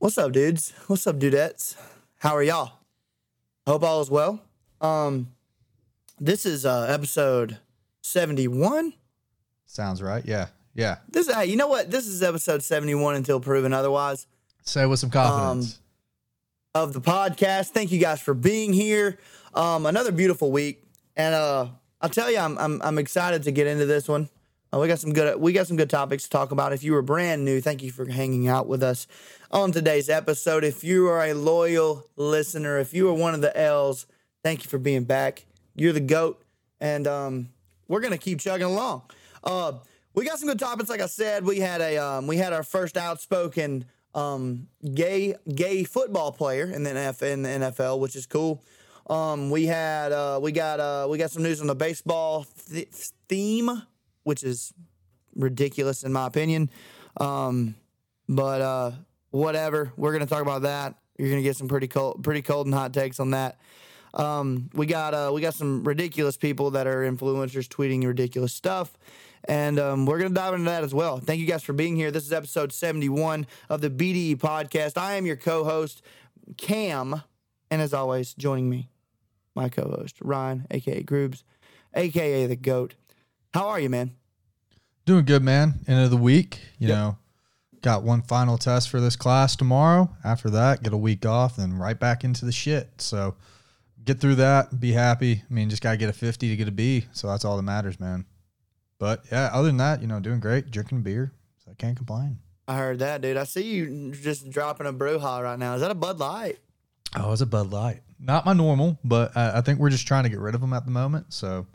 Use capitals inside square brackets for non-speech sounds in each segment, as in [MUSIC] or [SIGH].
What's up, dudes? What's up, dudettes? How are y'all? Hope all is well. Um, this is uh episode seventy-one. Sounds right. Yeah. Yeah. This, hey, you know what? This is episode seventy-one until proven otherwise Say with some confidence. of the podcast. Thank you guys for being here. Um, another beautiful week, and uh, I'll tell you, I'm I'm I'm excited to get into this one. Uh, we got some good we got some good topics to talk about. If you were brand new, thank you for hanging out with us on today's episode. If you are a loyal listener, if you are one of the L's, thank you for being back. You're the goat, and um, we're gonna keep chugging along. Uh, we got some good topics. Like I said, we had a um, we had our first outspoken um, gay gay football player in the NFL, in the NFL, which is cool. Um, we had uh, we got uh, we got some news on the baseball th- theme, which is ridiculous in my opinion. Um, but uh, whatever, we're gonna talk about that. You're gonna get some pretty cold, pretty cold and hot takes on that. Um, we got uh, we got some ridiculous people that are influencers tweeting ridiculous stuff, and um, we're gonna dive into that as well. Thank you guys for being here. This is episode 71 of the BDE podcast. I am your co-host Cam, and as always, joining me, my co-host Ryan, aka Groobs, aka the Goat. How are you, man? Doing good, man. End of the week. You Yep. know, got one final test for this class tomorrow. After that, get a week off, then right back into the shit. So get through that, be happy. I mean, just gotta get a 50 to get a B. So that's all that matters, man. But yeah, other than that, you know, doing great, drinking beer. So I can't complain. I heard that, dude. I see you just dropping a brew Bruja right now. Is that a Bud Light? Oh, it's a Bud Light. Not my normal, but I, I think we're just trying to get rid of them at the moment. So,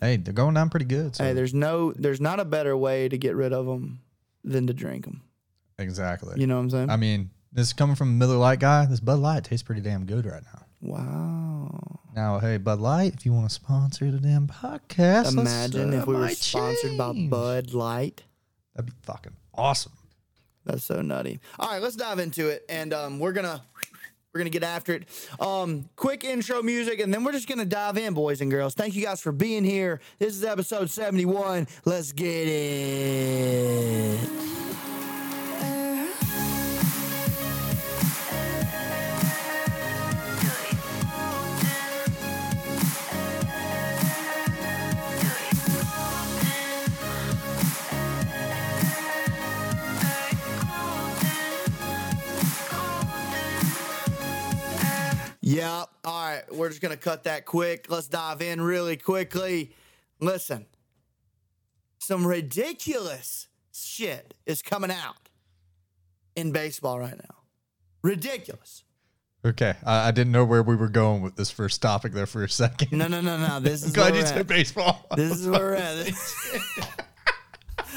hey, they're going down pretty good. So. Hey, there's no, there's not a better way to get rid of them than to drink them. exactly. You know what I'm saying? I mean, this is coming from a Miller Light guy. This Bud Light tastes pretty damn good right now. wow. Now, hey, Bud Light, if you want to sponsor the damn podcast, Imagine uh, if we were sponsored by. Bud Light. That'd be fucking awesome. That's so nutty. All right, let's dive into it, and um, we're gonna we're gonna get after it. Um, quick intro music, and then we're just gonna dive in, boys and girls. Thank you guys for being here. This is episode seventy one. Let's get it. Yeah. All right. We're just going to cut that quick. Let's dive in really quickly. Listen, some ridiculous shit is coming out in baseball right now. Ridiculous. Okay, I, I didn't know where we were going with this first topic there for a second. No, no, no, no. This [LAUGHS] is Glad you said baseball. This is where we're at. [LAUGHS]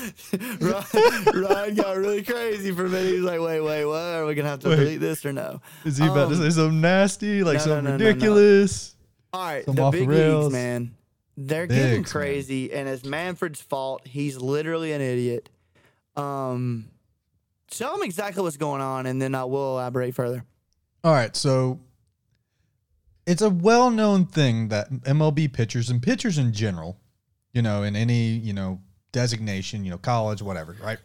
[LAUGHS] Ryan, Ryan got really crazy for a minute. He's like, wait, wait, what? Are we going to have to Wait. delete this or no? Is he about to Um, say something nasty, like no, something no, no, ridiculous? All right, the big rails. leagues, man. They're getting Bigs, man. crazy, and it's Manfred's fault. He's literally an idiot. Um, tell him exactly what's going on, and then I will elaborate further. All right, so it's a well-known thing that MLB pitchers and pitchers in general, you know, in any, you know, designation, you know, college, whatever, right?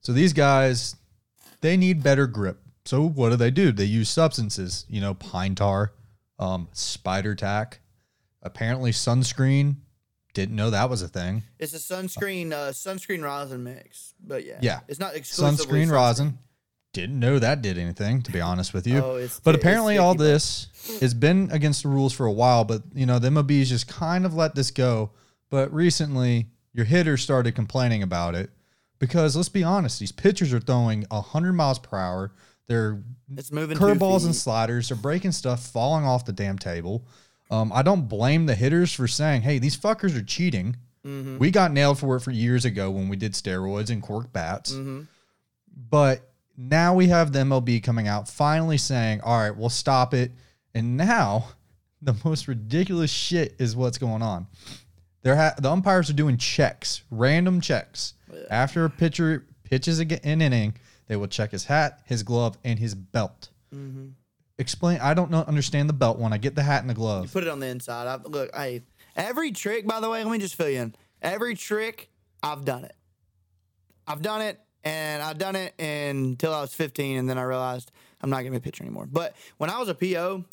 So these guys, they need better grip. So what do they do? They use substances, you know, pine tar, um, spider tack, apparently sunscreen. Didn't know that was a thing. It's a sunscreen, uh, sunscreen rosin mix, but yeah, Yeah. it's not exclusively Sunscreen rosin. Didn't know that did anything, to be honest with you. Oh, it's But apparently, all this has been against the rules for a while. But you know, the MLB's just kind of let this go. But recently, your hitters started complaining about it because let's be honest, these pitchers are throwing hundred miles per hour. They're It's moving curveballs and sliders. They're breaking stuff, falling off the damn table. Um, I don't blame the hitters for saying, "Hey, these fuckers are cheating." Mm-hmm. We got nailed for it for years ago when we did steroids and cork bats. Mm-hmm. But now we have the MLB coming out finally saying, all right, we'll stop it. And now [LAUGHS] the most ridiculous shit is what's going on. They're ha- the umpires are doing checks, random checks. After a pitcher pitches an inning, they will check his hat, his glove, and his belt. Mm-hmm. Explain. I don't know, understand the belt one. I get the hat and the glove. You put it on the inside. I, look, hey, every trick, by the way, let me just fill you in. Every trick, I've done it. I've done it, And I've done it until I was 15, and then I realized I'm not gonna be a pitcher anymore. But when I was a PO,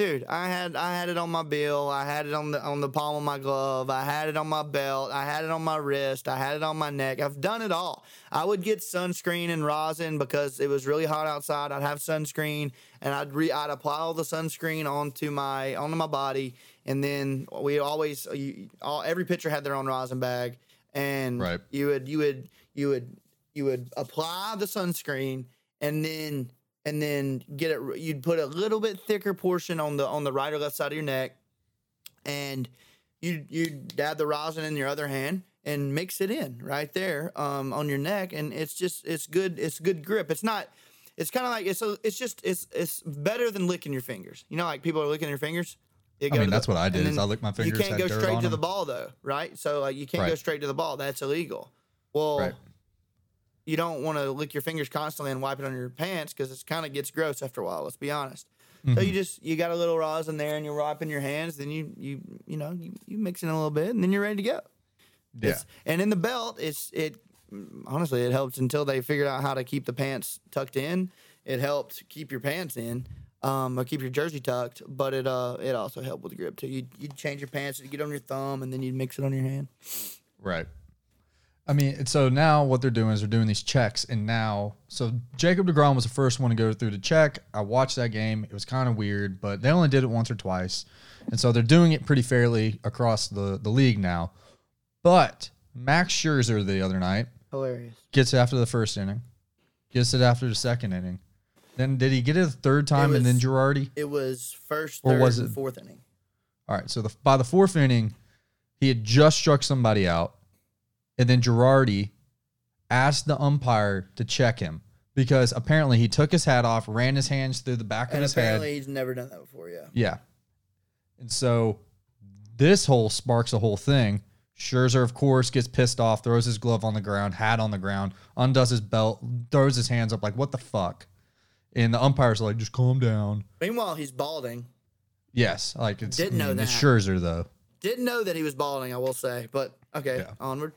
dude, I had I had it on my bill, I had it on the on the palm of my glove, I had it on my belt, I had it on my wrist, I had it on my neck. I've done it all. I would get sunscreen and rosin because it was really hot outside. I'd have sunscreen and I'd re I'd apply all the sunscreen onto my onto my body, and then we always you, all, every pitcher had their own rosin bag, and Right. you would you would you would you would apply the sunscreen and then and then get it you'd put a little bit thicker portion on the on the right or left side of your neck and you you dab the rosin in your other hand and mix it in right there um, on your neck and it's just it's good it's good grip. It's not it's kind of like it's a, it's just it's it's better than licking your fingers. You know like people are licking their fingers? I mean, that's what I did, is I licked my fingers, you can't go straight to the ball though right? So like you can't go straight to the ball. That's illegal. Well Right. You don't want to lick your fingers constantly and wipe it on your pants because it kind of gets gross after a while. Let's be honest. So Mm-hmm. you just you got a little rosin there and you're wiping your hands. Then you you you know you, you mix it in a little bit and then you're ready to go. Yeah. It's- and in the belt, it's it honestly it helps until they figured out how to keep the pants tucked in. It helped keep your pants in. Um, or keep your jersey tucked, but it uh it also helped with the grip too. You you'd change your pants, you'd get on your thumb, and then you'd mix it on your hand. Right. I mean, so now what they're doing is they're doing these checks, and now so Jacob Degrom was the first one to go through the check. I watched that game; it was kind of weird, but they only did it once or twice, and so they're doing it pretty fairly across the the league now. But Max Scherzer the other night Hilarious. gets it after the first inning, gets it after the second inning. Then did he get it a third time, and then was- Girardi? It was first, Or was it- fourth inning. All right. So the, by the fourth inning, he had just struck somebody out, and then Girardi asked the umpire to check him because apparently he took his hat off, ran his hands through the back of And his apparently head. he's never done that before. Yeah. Yeah. And so this whole sparks a whole thing. Scherzer, of course, gets pissed off, throws his glove on the ground, hat on the ground, undoes his belt, throws his hands up like, what the fuck? And the umpire's like, just calm down. Meanwhile, he's balding. Yes. Like it's, Didn't know It's that. Scherzer, though. Didn't know that he was balding. I will say, but okay, Yeah. onward.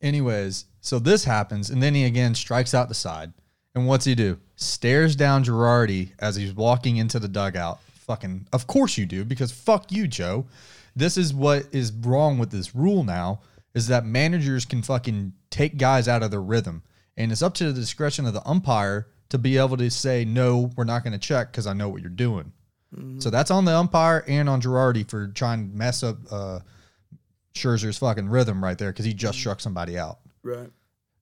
Anyways, so this happens, and then he again strikes out the side. And what's he do? Stares down Girardi as he's walking into the dugout. Fucking, of course you do, because fuck you, Joe. This is what is wrong with this rule now is that managers can fucking take guys out of their rhythm. And it's up to the discretion of the umpire to be able to say, no, we're not going to check because I know what you're doing. So that's on the umpire and on Girardi for trying to mess up uh, Scherzer's fucking rhythm right there because he just struck somebody out. Right.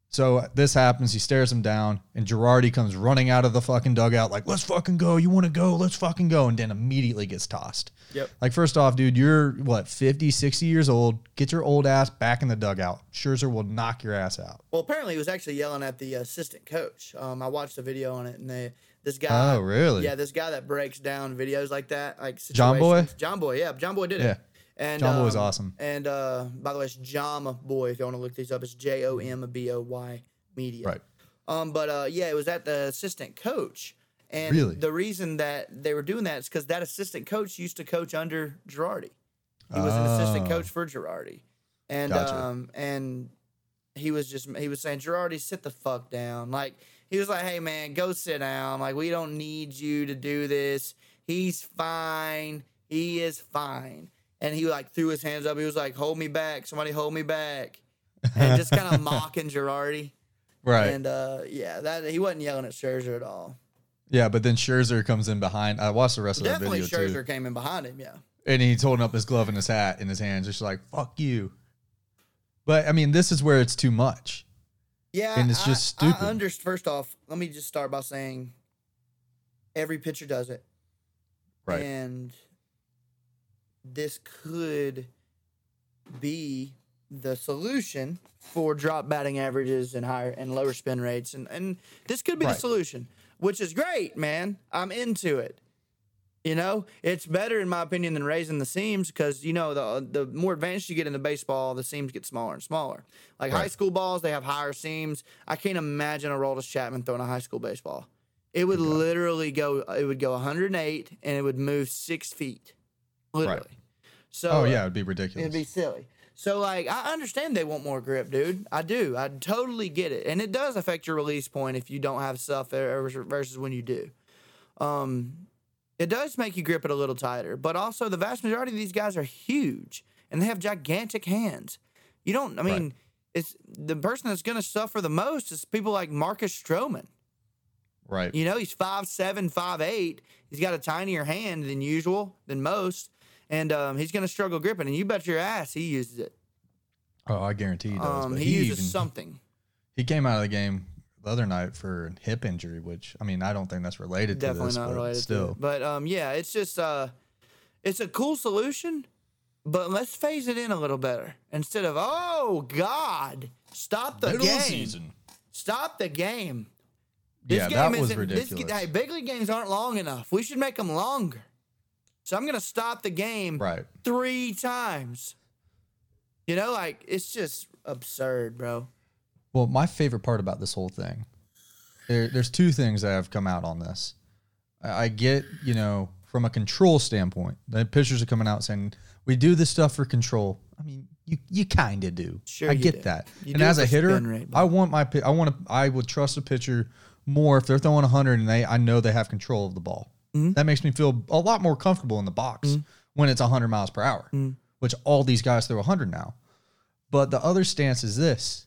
So this happens. He stares him down, and Girardi comes running out of the fucking dugout like, "Let's fucking go! You want to go? Let's fucking go!" And then immediately gets tossed. Yep. Like first off, dude, you're what 50, 60 years old. Get your old ass back in the dugout. Scherzer will knock your ass out. Well, apparently he was actually yelling at the assistant coach. Um, I watched a video on it, and they this guy. Oh, really? Yeah, this guy that breaks down videos like that, like John Boy? John Boy, yeah, John Boy did Yeah. it. And John Boy was um, awesome. And uh, by the way, it's Jom Boy. If you want to look these up, it's J O M B O Y Media. Right. Um, but uh, yeah, it was at the assistant coach. And Really? the reason that they were doing that is because that assistant coach used to coach under Girardi. He was an assistant Oh. coach for Girardi, and Gotcha. um, and he was just he was saying Girardi, sit the fuck down. Like he was like, hey man, go sit down. Like we don't need you to do this. He's fine. He is fine. And he like threw his hands up. He was like, hold me back. Somebody hold me back. [LAUGHS] And just kind of mocking Girardi. Right. And uh, yeah, that he wasn't yelling at Scherzer at all. yeah, but then Scherzer comes in behind. I watched the rest of that Definitely video Scherzer too, came in behind him. Yeah. and he's holding up his glove and his hat in his hands, just like "fuck you." But I mean, this is where it's too much. Yeah, And it's I- just I, stupid. under, first off, let me just start by saying every pitcher does it, Right. and this could be the solution for drop batting averages and higher and lower spin rates, and and this could be Right. the solution, which is great, man. I'm into it. You know, it's better in my opinion than raising the seams because you know the the more advanced you get in the baseball, the seams get smaller and smaller. Like high school balls, they have higher seams. I can't imagine Aroldis Chapman throwing a high school baseball. It would literally go. It would go 108 and it would move six feet, literally. So oh yeah, it'd be ridiculous. It'd be silly. So like I understand they want more grip, dude. I do. I totally get it, and it does affect your release point if you don't have stuff versus when you do. Um, it does make you grip it a little tighter, but also the vast majority of these guys are huge and they have gigantic hands. You don't. I mean, right. it's the person that's going to suffer the most is people like Marcus Stroman. Right. You know, he's five seven, five eight. He's got a tinier hand than usual, than most, and um, he's going to struggle gripping. And you bet your ass he uses it. Oh, I guarantee he does. Um, he, he, uses even, something. He came out of the game the other night for hip injury, which I mean, I don't think that's related Definitely to this, not but related still. But um, yeah, it's just uh, it's a cool solution, but let's phase it in a little better instead of oh God, stop the Middle game, season. stop the game. This yeah, game that was ridiculous. This, hey, big league games aren't long enough. We should make them longer. So I'm gonna stop the game right three times. You know, like it's just absurd, bro. Well, my favorite part about this whole thing, there, there's two things that have come out on this. I, I get, you know, from a control standpoint, the pitchers are coming out saying we do this stuff for control. I mean, you you kind of do. Sure, I get do. that. You and as a hitter, rate, I want my I want to I would trust a pitcher more if they're throwing 100 and they I know they have control of the ball. Mm-hmm. That makes me feel a lot more comfortable in the box mm-hmm. when it's 100 miles per hour, mm-hmm. which all these guys throw 100 now. But the other stance is this.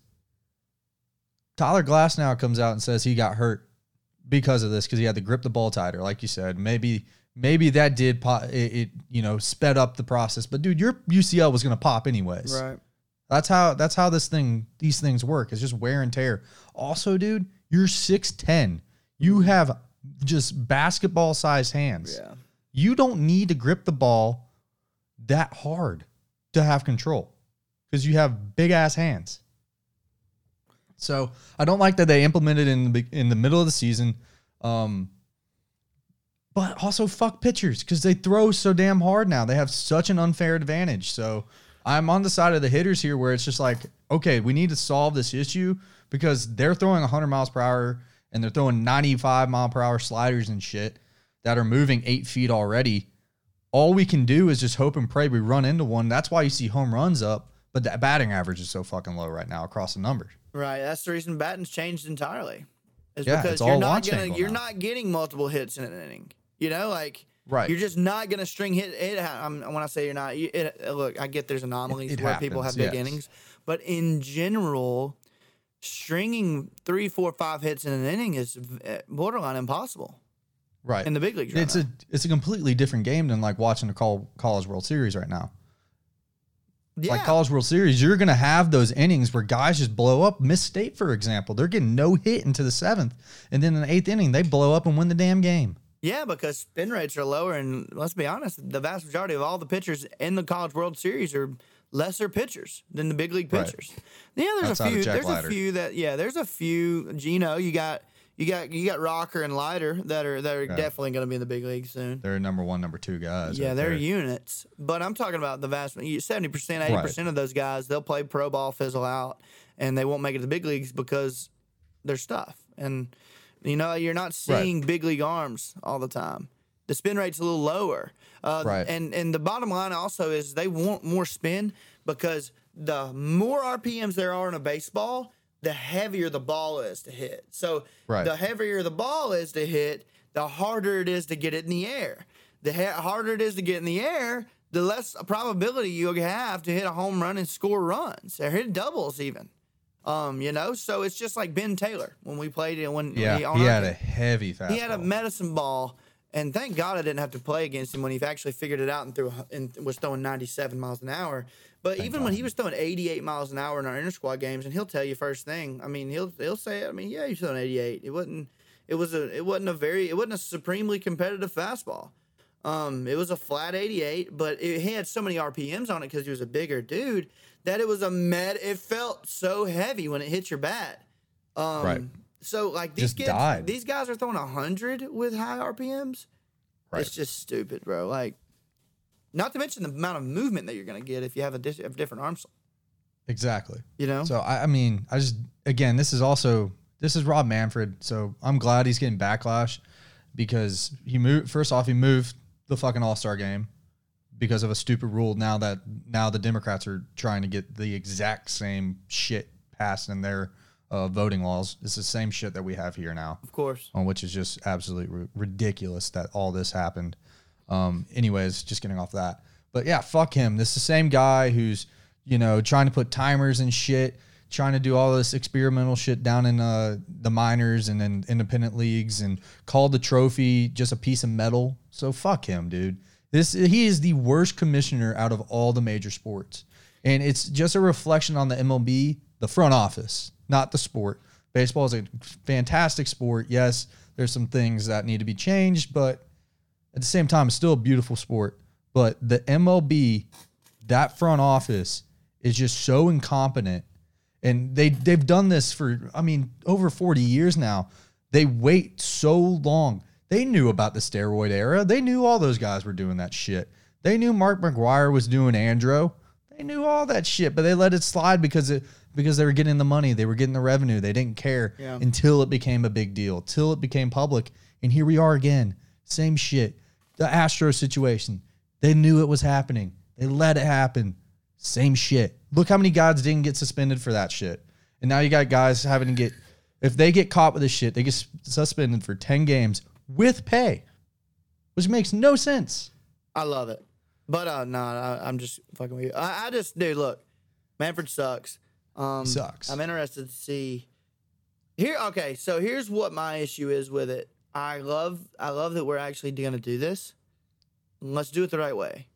Tyler Glasnow now comes out and says he got hurt because of this because he had to grip the ball tighter, like you said. Maybe maybe that did pop, it, it, you know sped up the process. But dude, your UCL was going to pop anyways. Right. That's how that's how this thing these things work. It's just wear and tear. Also, dude, you're 6'10. You have just basketball sized hands. Yeah. You don't need to grip the ball that hard to have control because you have big ass hands. So I don't like that they implemented in the in the middle of the season. Um, but also fuck pitchers because they throw so damn hard now. They have such an unfair advantage. So I'm on the side of the hitters here where it's just like, okay, we need to solve this issue because they're throwing 100 miles per hour and they're throwing 95 mile per hour sliders and shit that are moving eight feet already. All we can do is just hope and pray we run into one. That's why you see home runs up, but the batting average is so fucking low right now across the numbers. Right. That's the reason batting's changed entirely. Is yeah, because you're not gonna you're now. not getting multiple hits in an inning. You know, like Right. You're just not gonna string hit. It, I'm, when I say you're not, you- it, look, I get there's anomalies It- it where people have happens, big yes. innings, but in general, stringing three, four, five hits in an inning is uh, borderline impossible Right. in the big leagues. Right it's now. a it's a completely different game than like watching the call, college World Series right now. yeah. Like college World Series, you're gonna have those innings where guys just blow up. Miss State, for example, they're getting no hit into the seventh, and then in the eighth inning they blow up and win the damn game. Yeah, because spin rates are lower, and let's be honest, the vast majority of all the pitchers in the College World Series are lesser pitchers than the big league Right. pitchers. Yeah, there's Outside a few. There's Leiter. a few that yeah, there's a few. You know, you got you got you got Rocker and Leiter that are that are definitely going to be in the big league soon. They're number one, number two guys. Yeah, they're there. units, but I'm talking about the vast seventy percent, eighty percent of those guys. They'll play pro ball, fizzle out, and they won't make it to the big leagues because they're stuff. And you know, you're not seeing big league arms all the time. The spin rate's a little lower, uh, Right. And and the bottom line also is they want more spin because the more RPMs there are in a baseball, the heavier the ball is to hit. So Right. the heavier the ball is to hit, the harder it is to get it in the air. The ha- harder it is to get in the air, the less probability you have to hit a home run and score runs or hit doubles even. Um, you know, so it's just like Ben Taylor when we played it when Yeah, when on he had team. a heavy fastball. He had a medicine ball, and thank God I didn't have to play against him when he actually figured it out and threw and was throwing 97 miles an hour. But even when he was throwing 88 miles an hour in our inter squad games, and he'll tell you first thing. I mean, he'll he'll say, I mean, yeah, he's throwing 88. It wasn't. It was a. It wasn't a very. It wasn't a supremely competitive fastball. Um, it was a flat 88, but it, he had so many RPMs on it because he was a bigger dude that it was a med. It felt so heavy when it hit your bat. Um, Right. So like these Just kids, died. these guys are throwing hundred with high RPMs. Right. It's just stupid, bro. Like, not to mention the amount of movement that you're gonna get if you have a, dis- a different arm slot. exactly. You know. So I, I mean, I just again, this is also this is Rob Manfred. So I'm glad he's getting backlash because he moved. First off, he moved the fucking All Star game because of a stupid rule. Now that now the Democrats are trying to get the exact same shit passed in their uh, voting laws. It's the same shit that we have here now Of course. on which is just absolutely ri- ridiculous that all this happened. Um, anyways, just getting off that. But yeah, fuck him. This is the same guy who's, you know, trying to put timers and shit, trying to do all this experimental shit down in uh, the minors and then independent leagues and called the trophy just a piece of metal. So fuck him, dude. This he is the worst commissioner out of all the major sports. And it's just a reflection on the MLB, the front office, not the sport. Baseball is a fantastic sport. Yes, there's some things that need to be changed, but at the same time, it's still a beautiful sport. But the MLB, that front office is just so incompetent. And they they've done this for I mean over 40 years now. They wait so long. They knew about the steroid era. They knew all those guys were doing that shit. They knew Mark McGwire was doing Andro. They knew all that shit, but they let it slide because it because they were getting the money, they were getting the revenue. They didn't care Yeah. until it became a big deal, till it became public. And here we are again. Same shit. The Astro situation. They knew it was happening. They let it happen. Same shit. Look how many guys didn't get suspended for that shit. And now you got guys having to get if they get caught with this shit, they get suspended for 10 games with pay. Which makes no sense. I love it. But uh no, I, I'm just fucking with you. I, I just dude, look, Manfred sucks. Um Sucks. I'm interested to see here okay, so here's what my issue is with it. I love I love that we're actually gonna do this. Let's do it the right way.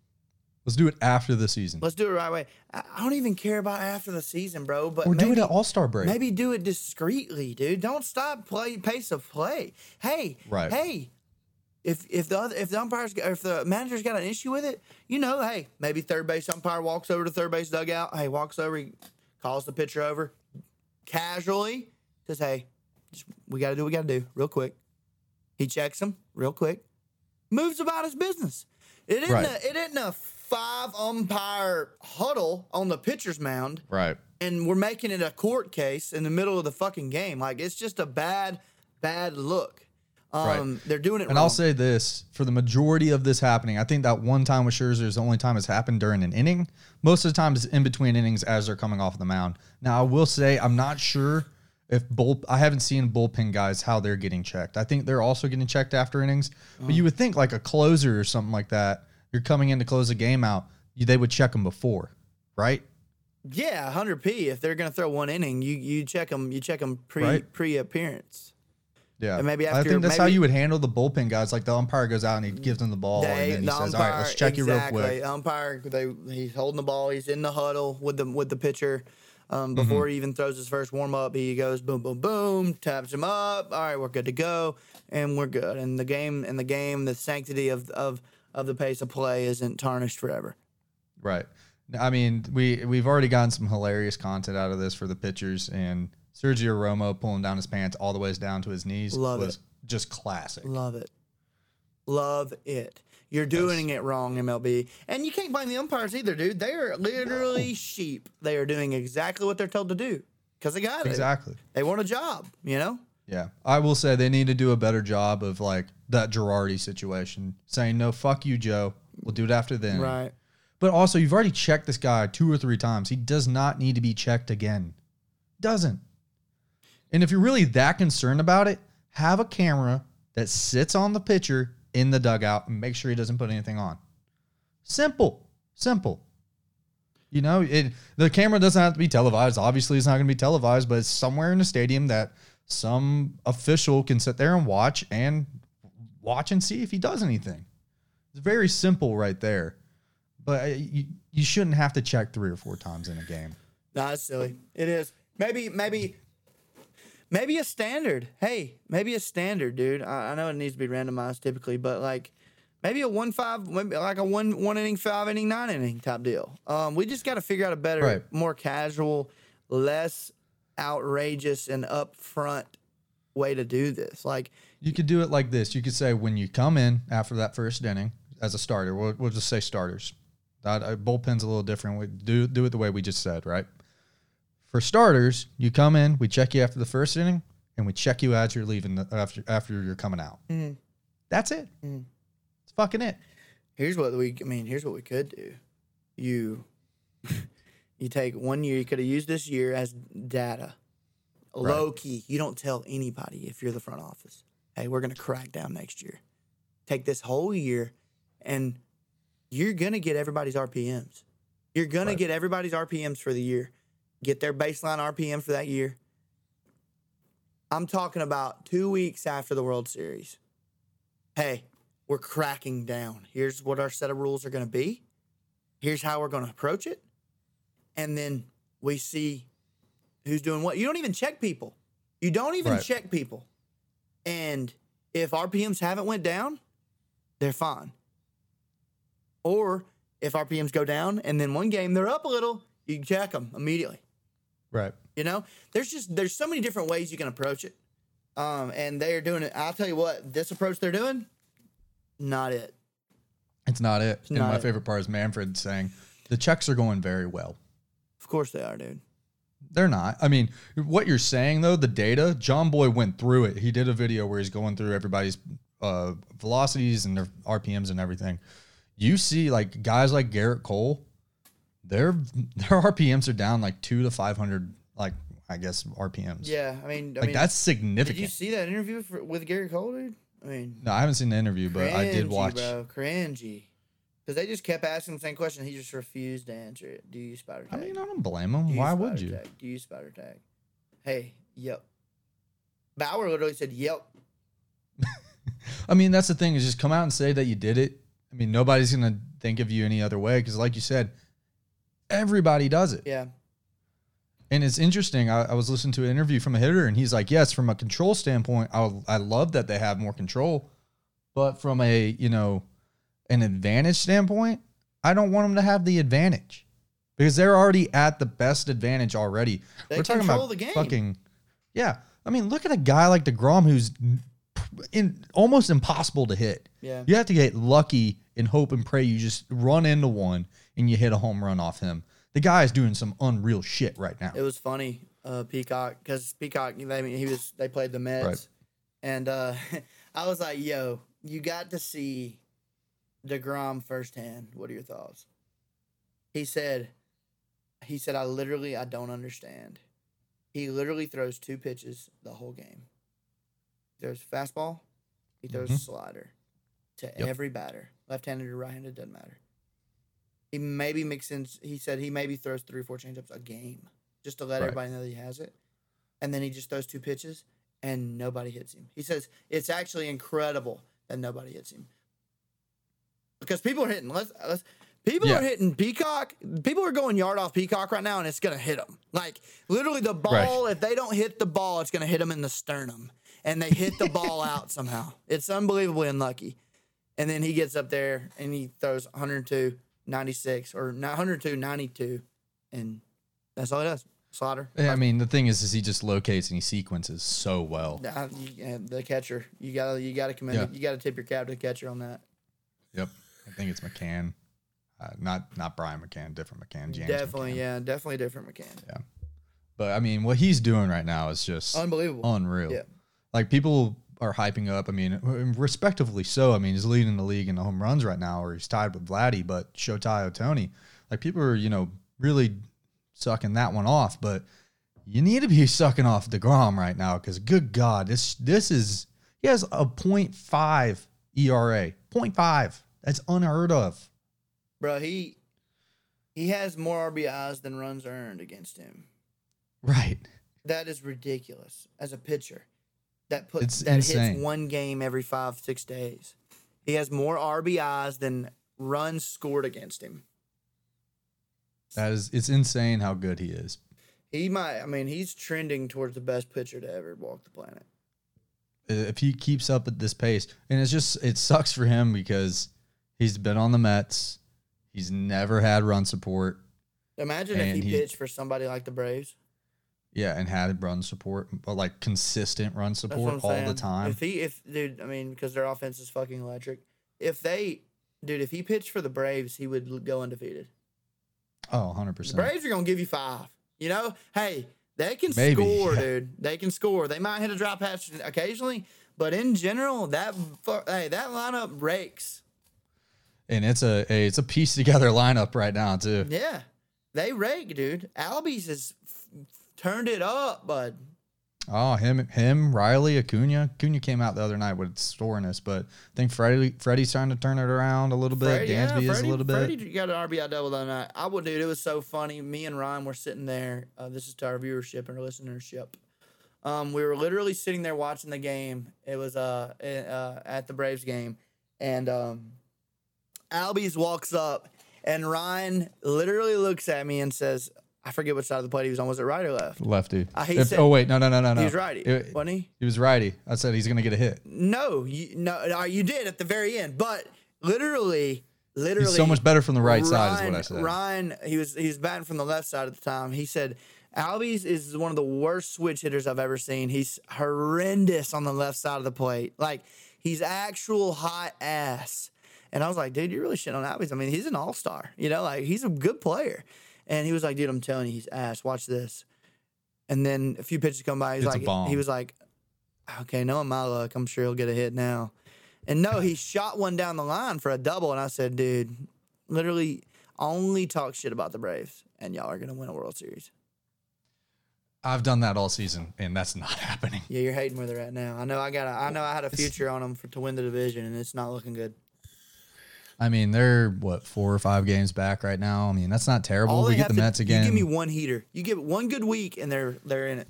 Let's do it after the season. Let's do it the right way. I, I don't even care about after the season, bro. But We're doing it All Star break. Maybe do it discreetly, dude. Don't stop play pace of play. Hey, Right. Hey, if if the other, if the umpires if the manager's got an issue with it, you know, hey, maybe third base umpire walks over to third base dugout. Hey, walks over, calls the pitcher over, casually says, "Hey, just, we got to do what we got to do, real quick." He checks him real quick, moves about his business. It isn't Right. a, it isn't a five umpire huddle on the pitcher's mound right. and we're making it a court case in the middle of the fucking game. Like it's just a bad, bad look. Um, They're doing it And wrong. I'll say this for the majority of this happening, I think that one time with Scherzer is the only time it's happened during an inning. Most of the time it's in between innings as they're coming off the mound. Now, I will say I'm not sure if bull I haven't seen bullpen guys how they're getting checked. I think they're also getting checked after innings. But you would think like a closer or something like that, you're coming in to close a game out, you, they would check them before, right? yeah, hundred p. If they're gonna throw one inning, you you check them. You check them pre Right. pre appearance. Yeah. And maybe I think that's how you would handle the bullpen guys. Like the umpire goes out and he gives them the ball and then he says, "All right, let's check you real quick." The umpire, they he's holding the ball. He's in the huddle with the with the pitcher. Um, before Mm-hmm. he even throws his first warm up, he goes boom, boom, boom, taps him up. All right, we're good to go, and we're good. And the game, and the game, the sanctity of of of the pace of play isn't tarnished forever. Right. I mean, we we've already gotten some hilarious content out of this for the pitchers, and Sergio Romo pulling down his pants all the ways down to his knees Love was just classic. Love it. Love it. You're doing it wrong, MLB. And you can't blame the umpires either, dude. They are literally sheep. They are doing exactly what they're told to do because they got it. Exactly. They want a job, you know? Yeah, I will say they need to do a better job of like that Girardi situation, saying no, fuck you, Joe. We'll do it after then. Right. But also, you've already checked this guy two or three times. He does not need to be checked again. Doesn't. And if you're really that concerned about it, have a camera that sits on the pitcher in the dugout and make sure he doesn't put anything on. Simple. Simple. You know, it, the camera doesn't have to be televised. Obviously, it's not going to be televised, but it's somewhere in the stadium that some official can sit there and watch and watch and see if he does anything. It's very simple right there. But uh, you, you shouldn't have to check three or four times in a game. No, that's silly. It is. Maybe, maybe, maybe a standard. Hey, maybe a standard, dude. I, I know it needs to be randomized typically, but like maybe a one five, maybe like a one one inning, five inning, nine inning type deal. Um, we just got to figure out a better, Right. more casual, less outrageous and upfront way to do this. Like, You could do it like this. You could say when you come in after that first inning as a starter, we'll, we'll just say starters. That uh, bullpen's a little different. We do do it the way we just said, right? For starters, you come in, we check you after the first inning, and we check you as you're leaving the, after after you're coming out. Mhm. That's it. Mhm. It's fucking it. Here's what we. I mean, here's what we could do. You, [LAUGHS] you take one year. You could have used this year as data. Low key. You don't tell anybody if you're the front office. Hey, we're gonna crack down next year. Take this whole year, and you're gonna get everybody's RPMs. You're gonna Right. get everybody's RPMs for the year. Get their baseline RPM for that year. I'm talking about two weeks after the World Series. Hey, we're cracking down. Here's what our set of rules are going to be. Here's how we're going to approach it. And then we see who's doing what. You don't even check people. You don't even Right. check people. And if RPMs haven't went down, they're fine. Or if RPMs go down and then one game they're up a little, you can check them immediately. Right. You know, there's just there's so many different ways you can approach it, um, and they are doing it. I'll tell you what, this approach they're doing, not it. It's not it. and not my it. favorite part is Manfred saying the checks are going very well. Of course they are, dude. They're not. I mean, what you're saying though, the data, John Boy went through it. He did a video where he's going through everybody's uh, velocities and their RPMs and everything. You see, like guys like Gerrit Cole, their their RPMs are down like two to five hundred, like I guess RPMs. Yeah, I mean, I like mean, that's significant. did you see that interview for, with Gerrit Cole, dude? I mean, no, I haven't seen the interview, but I did watch. bro, cringy. Because they just kept asking the same question. He just refused to answer it. Do you spider I tag? mean, I don't blame him. you Why would you? Tag? Do you spider tack? Hey, yep. Bauer literally said, yep. [LAUGHS] I mean, that's the thing is just come out and say that you did it. I mean, nobody's gonna think of you any other way because, like you said, everybody does it. Yeah. And it's interesting. I, I was listening to an interview from a hitter, and he's like, "Yes, from a control standpoint, I, I love that they have more control, but from a you know an advantage standpoint, I don't want them to have the advantage because they're already at the best advantage already. They We're talking control about the game. fucking yeah. I mean, look at a guy like Degrom who's in almost impossible to hit. Yeah. You have to get lucky and hope and pray you just run into one and you hit a home run off him. The guy is doing some unreal shit right now. It was funny, uh, Peacock, because Peacock, they, I mean, he was they played the Mets, Right. and uh, [LAUGHS] I was like, "Yo, you got to see Degrom firsthand. What are your thoughts?" He said, "He said I literally I don't understand. He literally throws two pitches the whole game. There's fastball, he throws Mhm. slider to Yep. every batter, left-handed or right-handed doesn't matter." He maybe makes mixes. He said he maybe throws three or four changeups a game just to let Right. everybody know that he has it, and then he just throws two pitches and nobody hits him. He says it's actually incredible that nobody hits him because people are hitting. Let's, let's people Yeah. are hitting Peacock. People are going yard off Peacock right now, and it's gonna hit them. Like literally, the ball. If they don't hit the ball, it's gonna hit them in the sternum, and they hit the ball [LAUGHS] out somehow. It's unbelievably unlucky. And then he gets up there and he throws 102, 96, or not 102, 92, and that's all he does. Slider. Yeah, I mean, the thing is, is he just locates and he sequences so well. Uh, you, uh, the catcher, you gotta you gotta commend Yeah. it. You gotta tip your cap to the catcher on that. Yep, I think it's McCann, uh, not not Brian McCann, different McCann, James. definitely, McCann. yeah, definitely different McCann. Yeah. But I mean, what he's doing right now is just Unbelievable. unreal. Yeah. Like people are hyping up. I mean, respectively so. I mean, he's leading the league in the home runs right now, or he's tied with Vladdy. But Shohei Ohtani, like people are, you know, really sucking that one off. But you need to be [LAUGHS] sucking off Degrom right now because, good God, this this is he has a .5 ERA, .5. That's unheard of. Bro, he he has more RBIs than runs earned against him. Right. That is ridiculous as a pitcher. That puts It's that insane. hits one game every five six days. He has more RBIs than runs scored against him. That is, it's insane how good he is. He might. I mean, he's trending towards the best pitcher to ever walk the planet. if he keeps up at this pace, and it's just it sucks for him because he's been on the Mets, he's never had run support, Imagine if he, he- pitched for somebody like the Braves. Yeah, and had run support, but like consistent run support all saying. the time. If he, if dude, I mean, because their offense is fucking electric. If they, dude, if he pitched for the Braves, he would go undefeated. oh, 100 The percent. Braves are gonna give you five. You know, hey, they can Maybe, score, [LAUGHS] dude. They can score. They might hit a drop patch occasionally, but in general, that hey, that lineup rakes. and it's a, a it's a piece together [LAUGHS] lineup right now too. Yeah, they rake, dude. Albies is turned it up, bud. Oh, him, him, Riley, Acuna. Acuna came out the other night with soreness, but I think Freddie, Freddie's trying to turn it around a little bit. Freddie, Dansby is a little bit. Freddie got an RBI double the other night. I will, dude. It was so funny. Me and Ryan were sitting there. Uh, this is to our viewership and our listenership. Um, we were literally sitting there watching the game. It was uh, eh, uh at the Braves game, and um, Albies walks up, and Ryan literally looks at me and says, "I forget which side of the plate he was on. Was it right or left?" Lefty. Uh, he If- said- oh wait, no, no, no, no, no. He was righty, It- wasn't he? he was righty. I said he's gonna get a hit. No, you, no, you did at the very end, but literally, literally, He's so much better from the right side, is what I said. Ryan, he was he was batting from the left side at the time. He said, "Albies is one of the worst switch hitters I've ever seen. He's horrendous on the left side of the plate. Like he's actual hot ass." And I was like, "Dude, you're really shitting on Albies. I mean, he's an all star. You know, like he's a good player." And he was like, "Dude, I'm telling you, he's ass. Watch this." And then a few pitches come by. He's It's like, he was like, "Okay, knowing my luck, I'm sure he'll get a hit now." And no, he [LAUGHS] shot one down the line for a double, and I said, "Dude, literally only talk shit about the Braves, and y'all are gonna win a World Series." I've done that all season, and that's not [LAUGHS] happening. Yeah, you're hating where they're at now. I know I got. I know I had a future on them for to win the division, and it's not looking good. I mean, they're what four or five games back right now. I mean, that's not terrible. All we get the to- Mets again. You give me one heater. You give it one good week, and they're they're in it.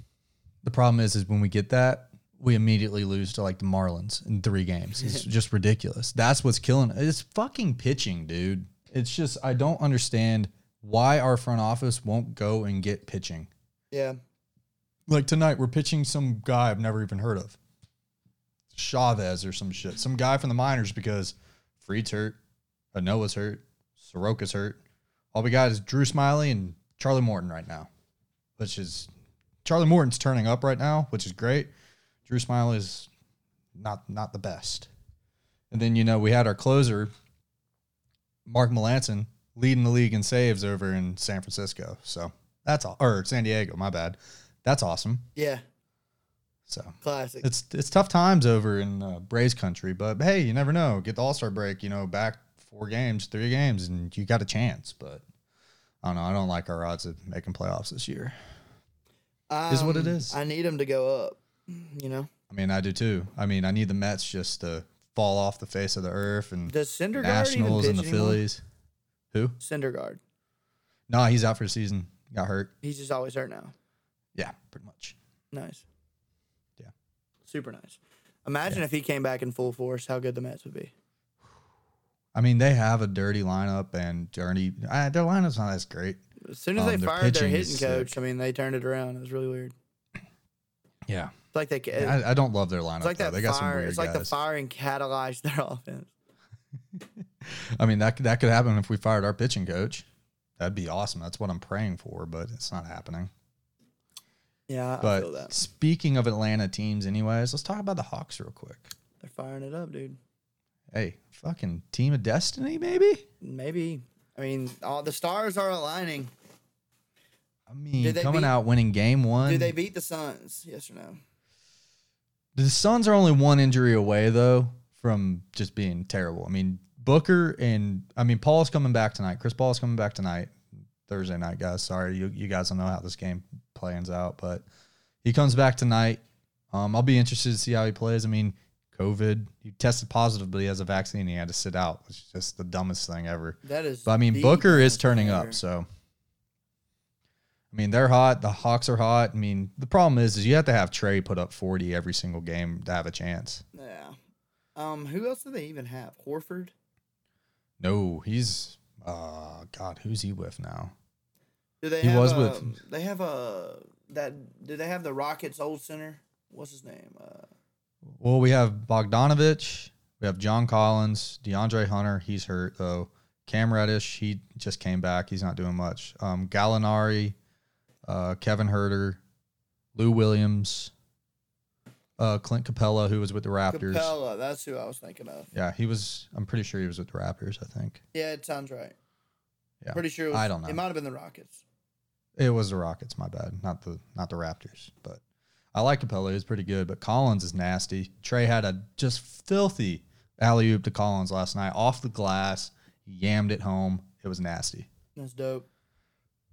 The problem is, is when we get that, we immediately lose to like the Marlins in three games. It's [LAUGHS] just ridiculous. That's what's killing. it. It's fucking pitching, dude. It's just I don't understand why our front office won't go and get pitching. Yeah, Like tonight, we're pitching some guy I've never even heard of, Chavez or some shit, some guy from the minors because Fried's hurt, Anoa's hurt, Soroka's hurt. All we got is Drew Smyly and Charlie Morton right now, which is Charlie Morton's turning up right now, which is great. Drew Smyly is not not the best. And then you know we had our closer, Mark Melancon, leading the league in saves over in San Francisco. So that's all, or San Diego. My bad. That's awesome. yeah, So classic. it's it's tough times over in uh, Braves country, but hey, you never know. Get the All Star break, you know, back four games, three games, and you got a chance. But I don't know. I don't like our odds of making playoffs this year. is what it Um. I need them to go up. You know, I mean, I do too. I mean, I need the Mets just to fall off the face of the earth and does Syndergaard even Nationals and the anymore? Phillies. Who? Syndergaard. No, he's out for the season. Got hurt. He's just always hurt now. Yeah, pretty much. Nice. Yeah. Super nice. Imagine if he came back in full force, how good the Mets would be. I mean, they have a dirty lineup and dirty. Uh, their lineup's not as great. As soon as Um, they their fired their hitting coach. I mean, they turned it around. It was really weird. Yeah, It's like they, it's I, I don't love their lineup. like though. that They got some weird It's like the firing catalyzed their [LAUGHS] offense. [LAUGHS] I mean, that could- that could happen if we fired our pitching coach. That'd be awesome. That's what I'm praying for, but it's not happening. Yeah, I But feel that. speaking of Atlanta teams, anyways, let's talk about the Hawks real quick. They're firing it up, dude. Hey, fucking team of destiny, maybe. Maybe. I mean, all the stars are aligning. I mean, coming beat- out winning game one. Do they beat the Suns? Yes or no? The Suns are only one injury away though from just being terrible. I mean, Booker and I mean Paul's coming back tonight. Chris Paul's coming back tonight. Thursday night, guys. Sorry, you, you guys don't know how this game plans out, but he comes back tonight. Um, I'll be interested to see how he plays. I mean, COVID, he tested positive, but he has a vaccine. And he had to sit out, which is just the dumbest thing ever. That is. But I mean, Booker is turning thing up. So, I mean, they're hot. The Hawks are hot. I mean, the problem is, is you have to have Trey put up forty every single game to have a chance. Yeah. Um. Who else do they even have? Horford. No, he's, uh, God, who's he with now? Do they He have? was a, with- They have a that. Do they have the Rockets' old center? What's his name? Uh, Well, we have Bogdanovich. We have John Collins, DeAndre Hunter. He's hurt though. Cam Reddish, he just came back. He's not doing much. Um, Gallinari, uh, Kevin Huerter, Lou Williams, uh, Clint Capela, who was with the Raptors. Capela. That's who I was thinking of. Yeah, he was. I'm pretty sure he was with the Raptors. I think Yeah, it sounds right. Yeah. Pretty sure. It was, I don't know. It might have been the Rockets. it was the Rockets. My bad, not the not the Raptors. But I like Capela. He was pretty good. But Collins is nasty. Trey had a just filthy alley oop to Collins last night off the glass. yammed it home. It was nasty. That's dope.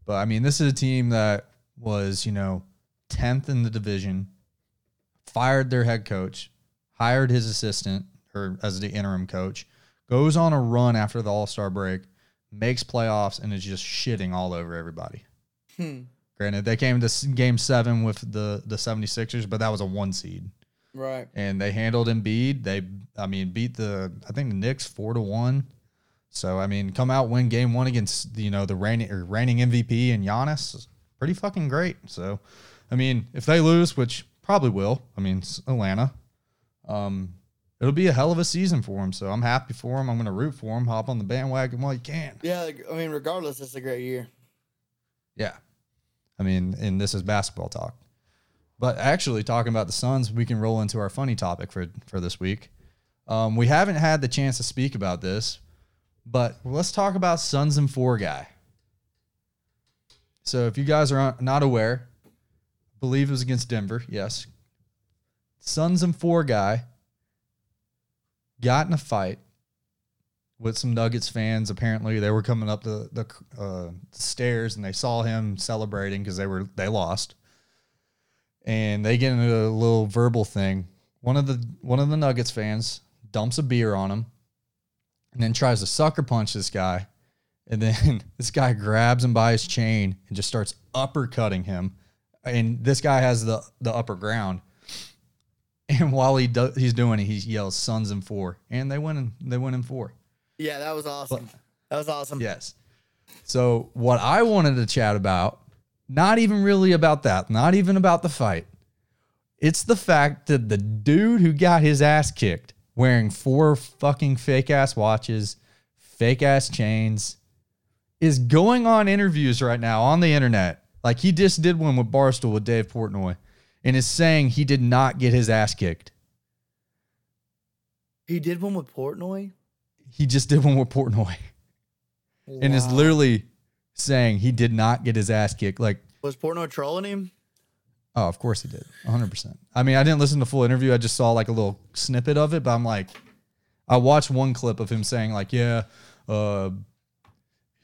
But I mean, this is a team that was, you know, 10th in the division, fired their head coach, hired his assistant or as the interim coach, goes on a run after the All Star break, makes playoffs, and is just shitting all over everybody. Hmm. Granted, they came to game seven with the, the 76ers, but that was a one seed. Right. And they handled Embiid. They, I mean, beat the, I think the Knicks four to one. So, I mean, come out, win game one against, you know, the reigning, or reigning MVP and Giannis. is Pretty fucking great. So, I mean, if they lose, which probably will, I mean, it's Atlanta, um, it'll be a hell of a season for them. So I'm happy for them. I'm going to root for them. Hop on the bandwagon while you can. Yeah, I mean, regardless, it's a great year. Yeah. I mean, and this is basketball talk. But actually, talking about the Suns, we can roll into our funny topic for, for this week. Um, we haven't had the chance to speak about this, but let's talk about Suns and Four guy. So, if you guys are not aware, I believe it was against Denver. Yes. Suns and Four guy got in a fight with some Nuggets fans. Apparently, they were coming up the the uh, stairs and they saw him celebrating because they were they lost, and they get into a little verbal thing. One of the one of the Nuggets fans dumps a beer on him, and then tries to sucker punch this guy, and then [LAUGHS] this guy grabs him by his chain and just starts uppercutting him, and this guy has the the upper ground. And while he do, he's doing it, he yells "Suns in four, and they win. In, they win in four. Yeah, that was awesome. that was awesome. Yes. So what I wanted to chat about, not even really about that, not even about the fight. It's the fact that the dude who got his ass kicked wearing four fucking fake ass watches, fake ass chains, is going on interviews right now on the internet. Like he just did one with Barstool with Dave Portnoy and is saying he did not get his ass kicked. He did one with Portnoy. He just did one with Portnoy and is literally saying he did not get his ass kicked. Like was Portnoy trolling him? Oh, of course he did. 100%. I mean, I didn't listen to the full interview. I just saw like a little snippet of it, but I'm like, I watched one clip of him saying, like, yeah, uh,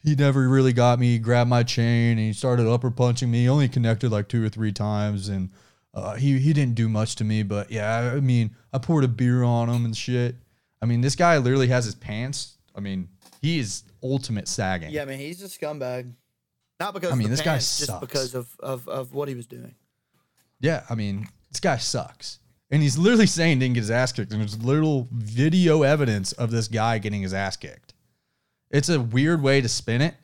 he never really got me. He grabbed my chain and he started upper punching me. He only connected like two or three times. And uh, he, he didn't do much to me. But yeah, I mean, I poured a beer on him and shit. I mean, this guy literally has his pants. I mean, he is ultimate sagging. Yeah, I mean, he's a scumbag. Not because I mean, this guy pants, just sucks. because of, of, of what he was doing. Yeah, I mean, this guy sucks. And he's literally saying he didn't get his ass kicked. And there's little video evidence of this guy getting his ass kicked. It's a weird way to spin it.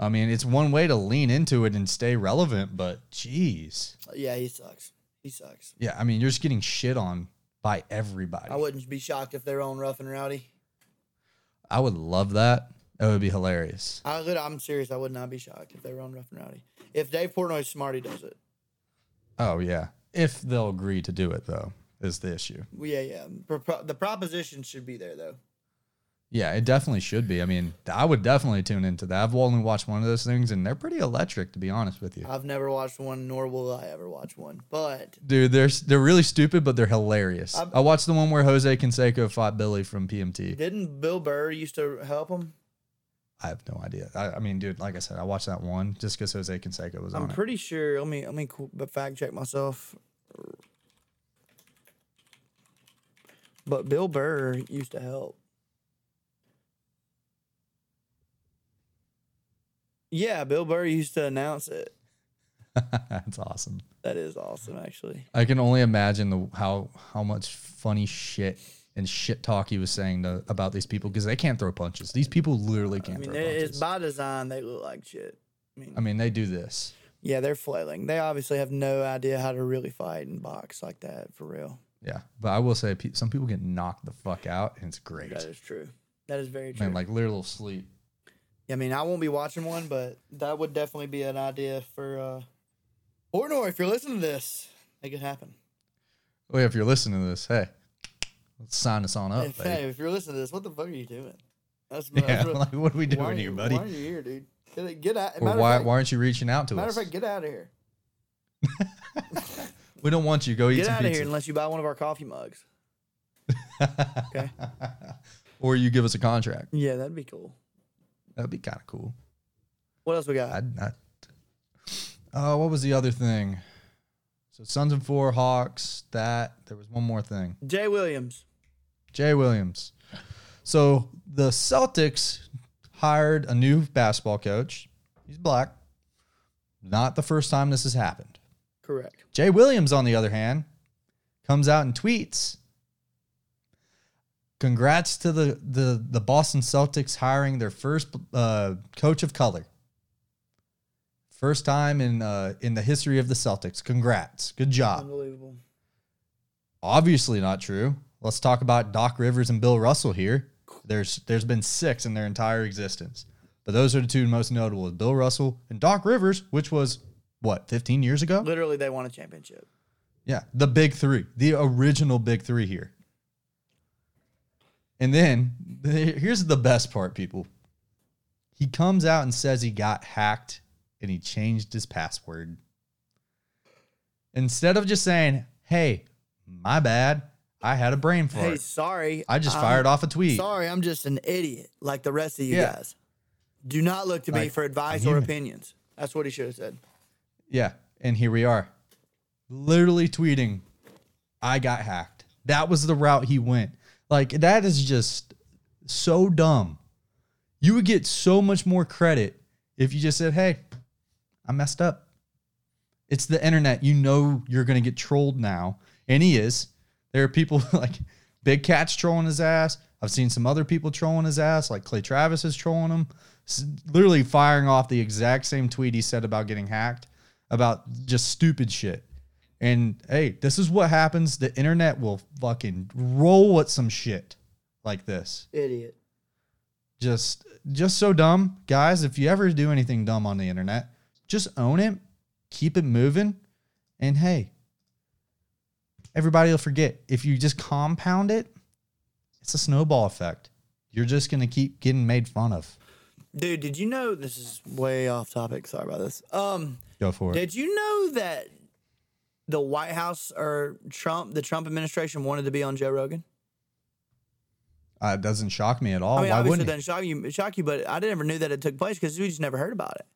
I mean, it's one way to lean into it and stay relevant, but geez. Yeah, he sucks. He sucks. Yeah, I mean, you're just getting shit on by everybody. I wouldn't be shocked if they're on Rough and Rowdy. I would love that. That would be hilarious. I, lit- I'm serious. I would not be shocked if they were on Rough and Rowdy. If Dave Portnoy's smart, he does it. Oh, yeah. If they'll agree to do it, though, is the issue. Well, Yeah, yeah. Pro- the proposition should be there, though. Yeah, it definitely should be. I mean, I would definitely tune into that. I've only watched one of those things, and they're pretty electric, to be honest with you. I've never watched one, nor will I ever watch one. But Dude, they're they're really stupid, but they're hilarious. I'm- I watched the one where Jose Canseco fought Billy from PMT. didn't Bill Burr used to help him? I have no idea. I, I mean, dude, like I said, I watched that one just because Jose Canseco was I'm on it. pretty sure. Let me let me fact check myself. But Bill Burr used to help. Yeah, Bill Burr used to announce it. [LAUGHS] That's awesome. That is awesome, actually. I can only imagine the how how much funny shit and shit talk he was saying to, about these people because they can't throw punches. These people literally can't mean, throw it- it's punches. by design. They look like shit. I mean, I mean, they do this. yeah, they're flailing. They obviously have no idea how to really fight and box like that for real. Yeah, but I will say some people get knocked the fuck out, and it's great. That is true. That is very true. Man, like literal sleep. I mean, I won't be watching one, but that would definitely be an idea for uh Portnoy, if you're listening to this, make it happen. Well, yeah, if you're listening to this, hey, let's sign us on up, if, hey, if you're listening to this, what the fuck are you doing? That's, Yeah, that's [LAUGHS] what- like what are we doing are here, buddy? Why are you here, dude? Get, get out. Or why, fact, why aren't you reaching out to matter us? Matter of fact, get out of here. [LAUGHS] we don't want you. Go eat Get out of here unless you buy one of our coffee mugs. [LAUGHS] Okay. or you give us a contract. Yeah, that'd be cool. That'd be kind of cool. What else we got? I'd, I'd, uh, what was the other thing? So Suns and four Hawks. That there was one more thing. Jay Williams. Jay Williams. So the Celtics hired a new basketball coach. He's black. Not the first time this has happened. Correct. Jay Williams, on the other hand, comes out and tweets. Congrats to the the, the Boston Celtics hiring their first uh, coach of color. First time in uh, in the history of the Celtics. Congrats. Good job. Unbelievable. Obviously not true. Let's talk about Doc Rivers and Bill Russell here. There's there's been six in their entire existence. But those are the two most notable: Bill Russell and Doc Rivers, which was what, 15 years ago? Literally, they won a championship. Yeah, the big three, the original big three here. And then here's the best part, people. He comes out and says he got hacked and he changed his password. Instead of just saying, hey, my bad, I had a brain fart. Hey, sorry. I just fired off a tweet. Sorry, I'm just an idiot like the rest of you Yeah. guys. Do not look to me for advice or opinions. That's what he should have said. Yeah, and here we are. Literally tweeting, I got hacked. That was the route he went. Like, that is just so dumb. You would get so much more credit if you just said, hey, I messed up. It's the internet. You know you're going to get trolled now. And he is. There are people [LAUGHS] like Big Cat's trolling his ass. I've seen some other people trolling his ass, like Clay Travis is trolling him, literally firing off the exact same tweet he said about getting hacked, about just stupid shit. And hey, this is what happens. The internet will fucking roll with some shit like this. Idiot. Just just so dumb. Guys, if you ever do anything dumb on the internet, just own it, keep it moving, and hey, everybody will forget. If you just compound it, it's a snowball effect. You're just gonna keep getting made fun of. Dude, did you know this is way off topic? Sorry about this. Um, Go for it. did you know that the White House or Trump, the Trump administration wanted to be on Joe Rogan? Uh, it doesn't shock me at all. I mean, Why obviously it wouldn't it? doesn't shock you, shock you, but I never knew that it took place because we just never heard about it.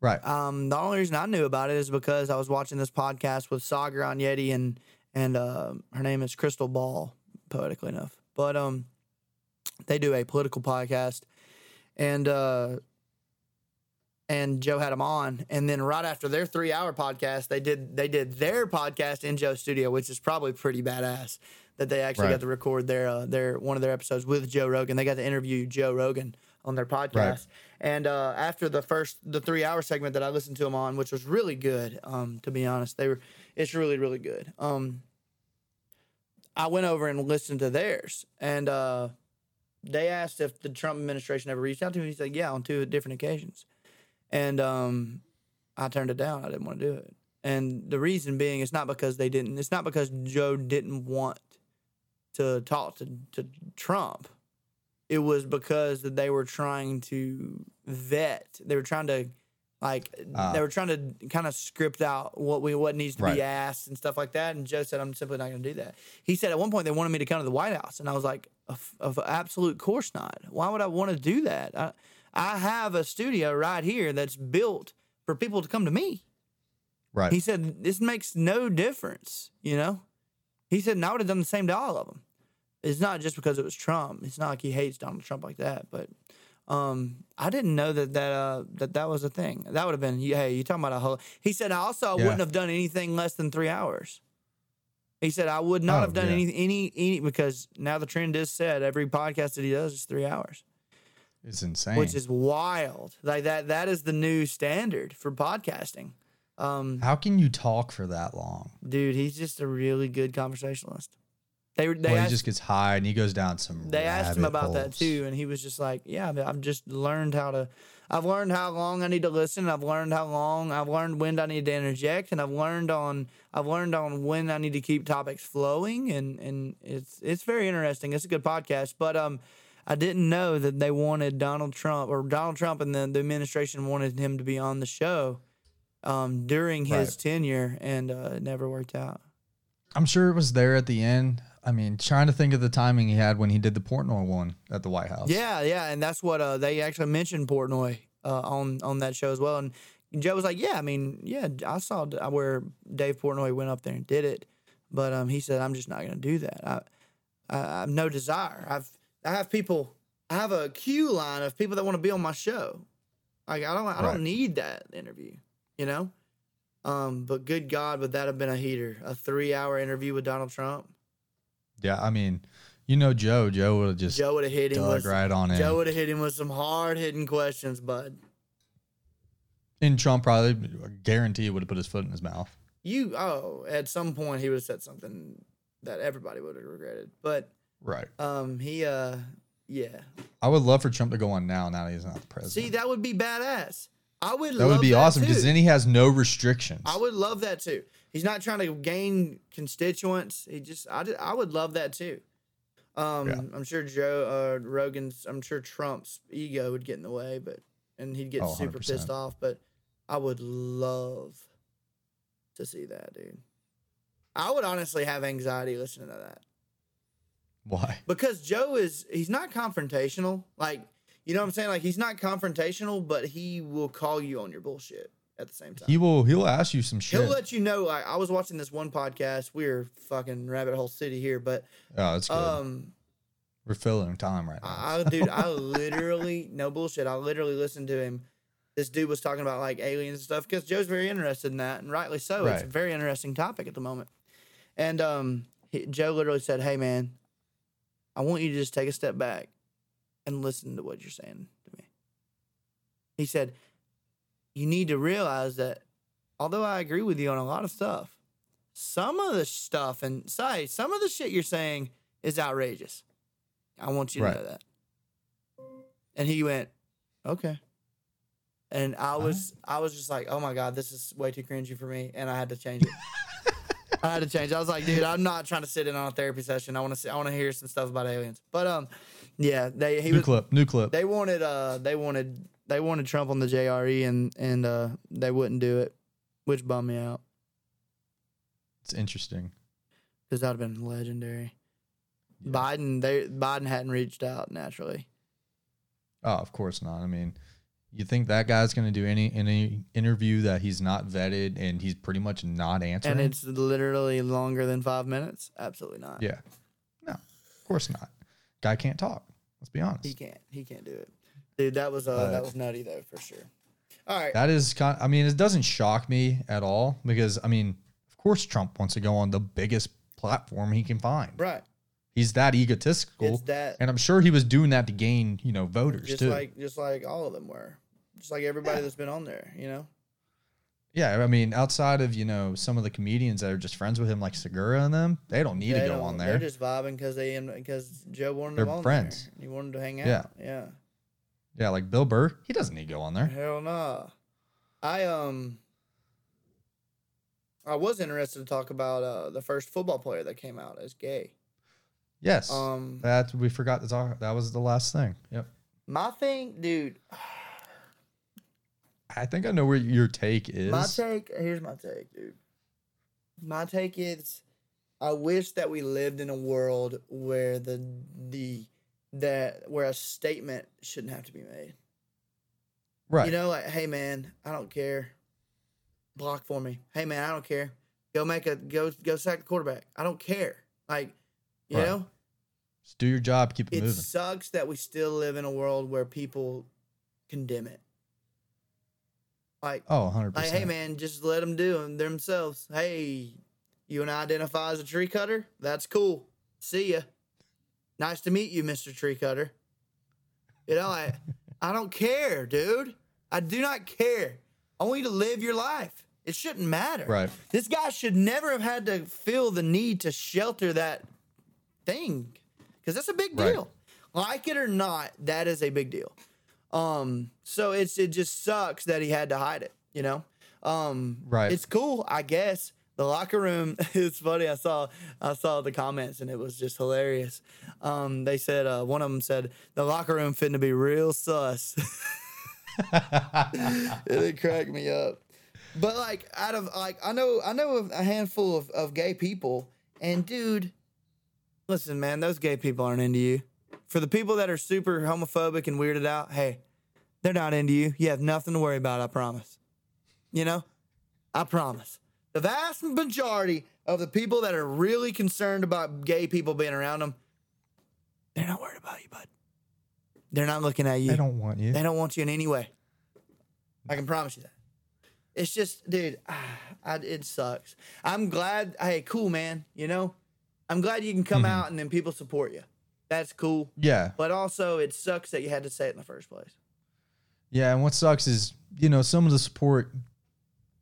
Right. Um, the only reason I knew about it is because I was watching this podcast with Saagar Enjeti and and uh, her name is Krystal Ball, poetically enough. But um, they do a political podcast, and uh, and Joe had them on, and then right after their three hour podcast, they did they did their podcast in Joe's studio, which is probably pretty badass that they actually Right. got to record their uh, their one of their episodes with Joe Rogan. They got to interview Joe Rogan on their podcast. And uh, after the first the three hour segment that I listened to them on, which was really good, um, to be honest, they were it's really really good. Um, I went over and listened to theirs, and uh, they asked if the Trump administration ever reached out to him. He said, "Yeah, on two different occasions," and um, I turned it down. I didn't want to do it, and the reason being, it's not because they didn't. It's not because Joe didn't want to talk to, to Trump it was because they were trying to vet. They were trying to like Ah. they were trying to kind of script out what we what needs to Right. be asked and stuff like that. And Joe said, "I'm simply not going to do that." He said at one point they wanted me to come to the White House, and I was like, "Of, of absolute course not. Why would I want to do that? I, I have a studio right here that's built for people to come to me." Right. He said, "This makes no difference," you know. He said, "And I would have done the same to all of them." It's not just because it was Trump. It's not like he hates Donald Trump like that, but um, I didn't know that that uh, that that was a thing. That would have been, hey, you talking about a whole? He said, "I also I Yeah. wouldn't have done anything less than three hours." He said, "I would not Oh, have done yeah. any any any because now the trend is set. Every podcast that he does is three hours." It's insane. which is wild. Like that that is the new standard for podcasting. Um, How can you talk for that long? dude, he's just a really good conversationalist. They were- they well, asked, he just gets high and he goes down some. they asked him about that too, and he was just like, "Yeah, I've just learned how to. I've learned how long I need to listen. I've learned how long. I've learned when I need to interject, and I've learned on. I've learned on when I need to keep topics flowing, and and it's it's very interesting. It's a good podcast, but um." I didn't know that they wanted Donald Trump or Donald Trump and the, the administration wanted him to be on the show um, during his Right. tenure, and uh, it never worked out. I'm sure it was there at the end. I mean, trying to think of the timing he had when he did the Portnoy one at the White House. Yeah, yeah, and that's what uh, they actually mentioned Portnoy uh, on on that show as well. And Joe was like, "Yeah, I mean, yeah, I saw where Dave Portnoy went up there and did it, but um, he said I'm just not going to do that. I, I I have no desire. I've I have people. I have a queue line of people that want to be on my show. Like I don't I don't need that interview, you know. Um, but good God, would that have been a heater? A three hour interview with Donald Trump. Yeah, I mean, you know, Joe. Joe would have just Joe would have hit him with right on. Joe would have hit him with some hard hitting questions, bud. and Trump probably I guarantee would have put his foot in his mouth. You oh, at some point he would have said something that everybody would have regretted. But Right. um he uh yeah. I would love for Trump to go on now. Now that he's not the president. See, that would be badass. I would that would be awesome because then he has no restrictions. I would love that too. He's not trying to gain constituents. He just I, I would love that too. Um Yeah. I'm sure Joe uh Rogan's I'm sure Trump's ego would get in the way, but and he'd get Oh, super 100%. pissed off, but I would love to see that, dude. I would honestly have anxiety listening to that. Why? because Joe is he's not confrontational. Like you know what I'm saying? Like he's not confrontational, but he will call you on your bullshit at the same time. He will. He'll ask you some shit. He'll let you know. Like I was watching this one podcast. We're fucking rabbit hole city here, but oh, that's good. um, We're filling time right now. I, dude, I literally no bullshit. I literally listened to him. This dude was talking about like aliens and stuff because Joe's very interested in that, and rightly so. It's a very interesting topic at the moment. And um, he, Joe literally said, "Hey man, I want you to just take a step back and listen to what you're saying to me." He said, "You need to realize that although I agree with you on a lot of stuff, some of the stuff and say some of the shit you're saying is outrageous. I want you to Right. know that." And he went, "Okay." And I was I was just like, "Oh my god, this is way too cringy for me," and I had to change it. [LAUGHS] [LAUGHS] I had to change. I was like, dude, I'm not trying to sit in on a therapy session. I want to see, I want to hear some stuff about aliens. But um, yeah, they he new was clip. New clip. they wanted uh they wanted they wanted Trump on the JRE and and uh they wouldn't do it, which bummed me out it's interesting. because that'd have been legendary. Yeah. Biden they Biden hadn't reached out naturally. Oh, of course not. I mean, you think that guy's going to do any any interview that he's not vetted and he's pretty much not answering? And it's literally longer than five minutes. Absolutely not. yeah. No, of course not. Guy can't talk. Let's be honest. He can't. He can't do it, dude. That was uh that was nutty though for sure. All right. That is kind. I mean, it doesn't shock me at all because I mean, of course, Trump wants to go on the biggest platform he can find. right. He's that egotistical, that and I'm sure he was doing that to gain, you know, voters just too. like just like all of them were. Just like everybody that's been on there, you know. yeah, I mean, outside of you know some of the comedians that are just friends with him, like Segura and them, they don't need They to go on They're just vibing because they because Joe wanted They're them on friends. there. He wanted to hang out. Yeah. Yeah. yeah, like Bill Burr, he doesn't need to go on there. Hell no. I um. I was interested to talk about uh, the first football player that came out as gay. Yes, Um, that we forgot to talk. That was the last thing. Yep. my thing, dude. I think I know where your take is. My take. Here's my take, dude. My take is, I wish that we lived in a world where the the that where a statement shouldn't have to be made. right. You know, like, hey man, I don't care. Block for me. Hey man, I don't care. Go make a go go sack the quarterback. I don't care. Like, you Right. know, Just do your job. Keep it, it moving. It sucks that we still live in a world where people condemn it. Like, Oh, 100 like, percent. hey man, just let them do them themselves. Hey, you and I identify as a tree cutter. That's cool. See ya. Nice to meet you, Mister Tree Cutter. You know, I [LAUGHS] I don't care, dude. I do not care. I want you to live your life. It shouldn't matter. Right. This guy should never have had to feel the need to shelter that thing because that's a big Right. deal. Like it or not, that is a big deal. Um, so it's it just sucks that he had to hide it. You know, um, Right. It's cool, I guess. The locker room. [LAUGHS] It's funny. I saw I saw the comments and it was just hilarious. Um, they said uh, one of them said the locker room fitting to be real sus. [LAUGHS] it cracked me up. But like out of like I know I know a handful of, of gay people And dude, listen, man, those gay people aren't into you. For the people that are super homophobic and weirded out, hey, they're not into you. You have nothing to worry about, I promise. You know? I promise. The vast majority of the people that are really concerned about gay people being around them, they're not worried about you, bud. They're not looking at you. They don't want you. They don't want you in any way. I can promise you that. It's just, dude, [SIGHS] I, it sucks. I'm glad. Hey, cool, man. You know, I'm glad you can come Mm-hmm. out and then people support you. That's cool. Yeah. But also, it sucks that you had to say it in the first place. Yeah. And what sucks is, you know, some of the support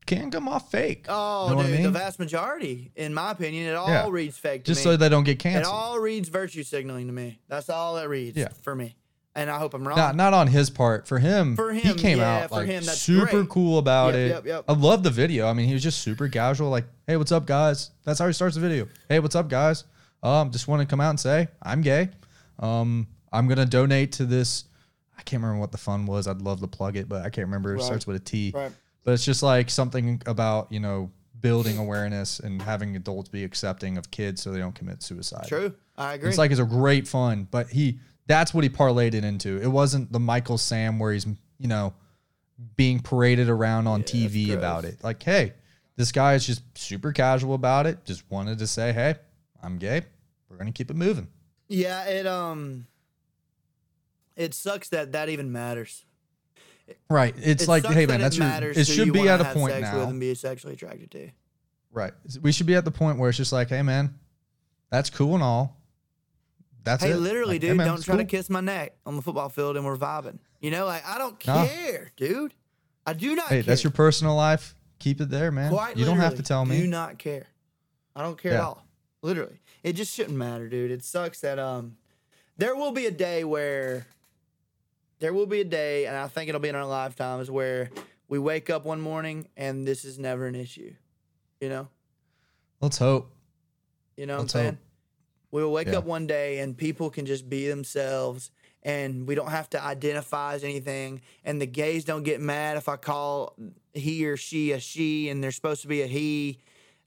can come off fake. Oh, Know what I dude, the vast majority, in my opinion, it all Yeah. reads fake to Just me. so they don't get canceled. it all reads virtue signaling to me. That's all it reads Yeah. for me. And I hope I'm wrong. not not on his part. For him, For him, he came yeah, out for like him, that's super great. cool about Yep, it. yep, yep. I love the video. I mean, he was just super casual, like, "Hey, what's up, guys?" That's how he starts the video. "Hey, what's up, guys? Um, just want to come out and say I'm gay. Um, I'm gonna donate to this. I can't remember what the fund was. I'd love to plug it, but I can't remember. It Right. starts with a T. Right. But it's just like something about you know building awareness and having adults be accepting of kids so they don't commit suicide. True. I agree. It's like it's a great fun, but he that's what he parlayed it into. It wasn't the Michael Sam where he's you know being paraded around on TV about it. Like, hey, this guy is just super casual about it. Just wanted to say, hey, I'm gay. We're gonna keep it moving. Yeah, it um it sucks that that even matters. Right. It's It like, hey that man, that's it your. It should be at a point sex with now. and be sexually attracted to. Right. We should be at the point where it's just like, hey man, that's cool and all. That's Hey, it. literally, Like, hey, dude, man, don't try to kiss my neck on the football field and we're vibing. You know, like I don't care, dude. I do not Hey, care. that's your personal life. Keep it there, man. Quite you don't have to tell me. Do not care. I don't care at all. Literally. It just shouldn't matter, dude. It sucks that um there will be a day where there will be a day, and I think it'll be in our lifetimes where we wake up one morning and this is never an issue. You know? Let's hope. You know what Let's I'm hope. Saying? We'll wake Yeah. up one day and people can just be themselves and we don't have to identify as anything. And the gays don't get mad if I call he or she a she and they're supposed to be a he.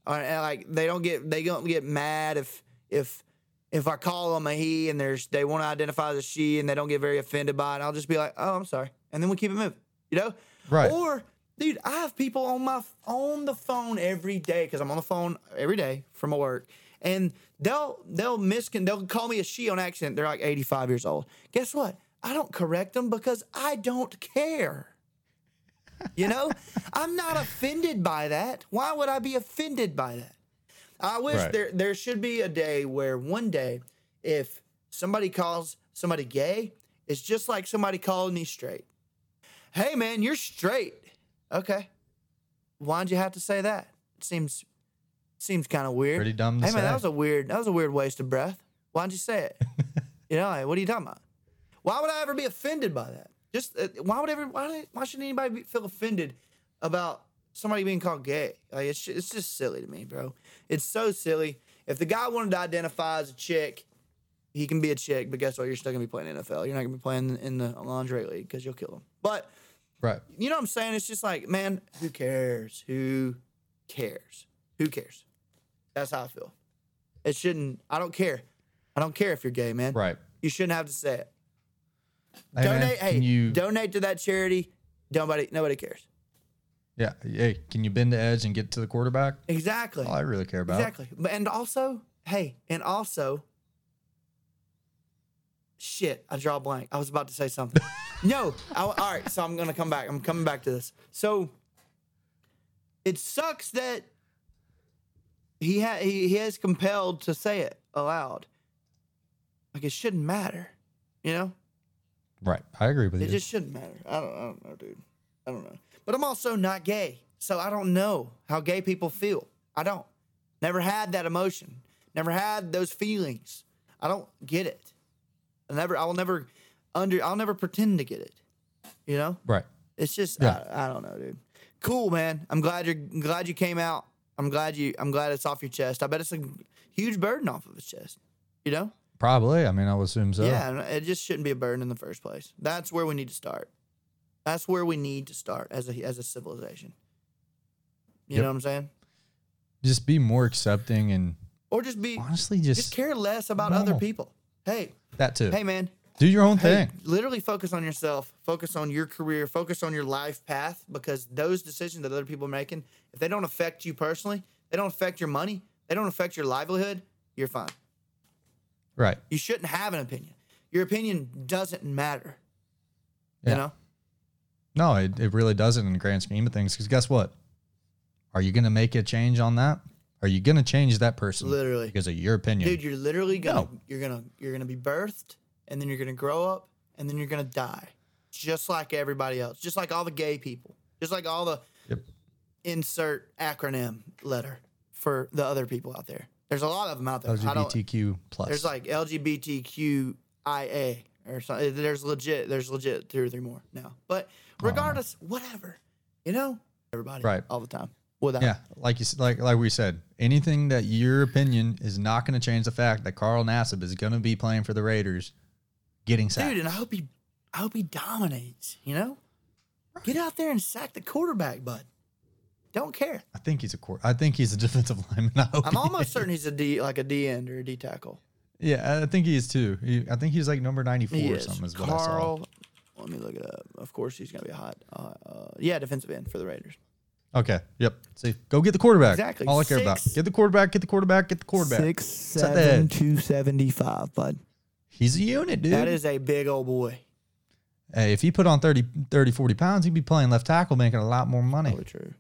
Or, and, like they don't get they don't get mad if if if I call them a he and there's they want to identify as a she and they don't get very offended by it. I'll just be like, oh, I'm sorry, and then we keep it moving. You know? Right. Or dude, I have people on my on the phone every day because I'm on the phone every day from work, and they'll they'll miscon they'll call me a she on accident. They're like 85 years old. Guess what? I don't correct them because I don't care. You know, [LAUGHS] I'm not offended by that. Why would I be offended by that? I wish Right. there there should be a day where one day, if somebody calls somebody gay, it's just like somebody calling me straight. Hey man, you're straight. Okay. Why'd you have to say that? It seems seems kind of weird. Pretty dumb to hey man, that was a weird that was a weird waste of breath. Why'd you say it? [LAUGHS] you know, like, what are you talking about? Why would I ever be offended by that? Just uh, why would ever why why should anybody be, feel offended about somebody being called gay? Like it's it's just silly to me, bro. It's so silly. If the guy wanted to identify as a chick, he can be a chick. But guess what? You're still gonna be playing NFL. You're not gonna be playing in the lingerie league because you'll kill him. But Right. you know what I'm saying? It's just like, man, who cares? Who cares? Who cares? That's how I feel. It shouldn't. I don't care. I don't care if you're gay, man. Right. You shouldn't have to say it. Hey, man, donate. hey, you? donate to that charity. Nobody. Nobody cares. yeah. Hey, can you bend the edge and get to the quarterback? Exactly. All I really care about. Exactly. And also, hey, and also, shit, I draw a blank. I was about to say something. [LAUGHS] no, I, all right. So I'm gonna come back. I'm coming back to this. So it sucks that he ha- he, he is compelled to say it aloud. Like it shouldn't matter, you know. Right. I agree with It you. just shouldn't matter. I don't, I don't know, dude. I don't know. But I'm also not gay, so I don't know how gay people feel. I don't. Never had that emotion. Never had those feelings. I don't get it. I never. I will never under. I'll never pretend to get it. You know. right. It's just. Yeah. I, I don't know, dude. Cool, man. I'm glad you're I'm glad you came out. I'm glad you. I'm glad it's off your chest. I bet it's a huge burden off of his chest. You know. Probably. I mean, I would assume so. Yeah, it just shouldn't be a burden in the first place. That's where we need to start. That's where we need to start as a as a civilization. You Yep. know what I'm saying? Just be more accepting and or just be Honestly, just, just care less about other people. Hey, that too. hey, man, Do your own Hey, thing. literally focus on yourself, focus on your career, focus on your life path because those decisions that other people are making, if they don't affect you personally, they don't affect your money, they don't affect your livelihood, you're fine. Right. You shouldn't have an opinion. Your opinion doesn't matter. Yeah. You know? No, it, it really doesn't in the grand scheme of things. Because guess what? Are you going to make a change on that? Are you going to change that person Literally. because of your opinion? Dude, you're literally gonna No. you're gonna you're gonna be birthed and then you're gonna grow up and then you're gonna die. Just like everybody else. Just like all the gay people. Just like all the Yep. insert acronym letter for the other people out there. There's a lot of them out there. LGBTQ plus. there's like LGBTQIA or something. There's legit. There's legit two or three more now. But regardless, whatever. You know, everybody, Right. all the time. Without, yeah, like you like like we said, anything that your opinion is not going to change the fact that Carl Nassib is going to be playing for the Raiders, getting sacked. dude. And I hope he, I hope he dominates. You know, get out there and sack the quarterback, bud. Don't care. I think he's a court. I think he's a [LAUGHS] defensive lineman. I hope I'm almost is. certain he's a D, like a D end or a D tackle. Yeah, I think he is too. He, I think he's like number ninety four He or is. something. Is what I saw. Carl. Let me look it up. Of course, he's gonna be hot. Uh, uh, yeah, defensive end for the Raiders. Okay. Yep. See, go get the quarterback. Exactly. All I care about. Get the quarterback. Get the quarterback. Get the quarterback. Six seven two seventy five, bud. He's a unit, dude. That is a big old boy. hey, if he put on 30, 30, 40 pounds, he'd be playing left tackle, making a lot more money. Probably true.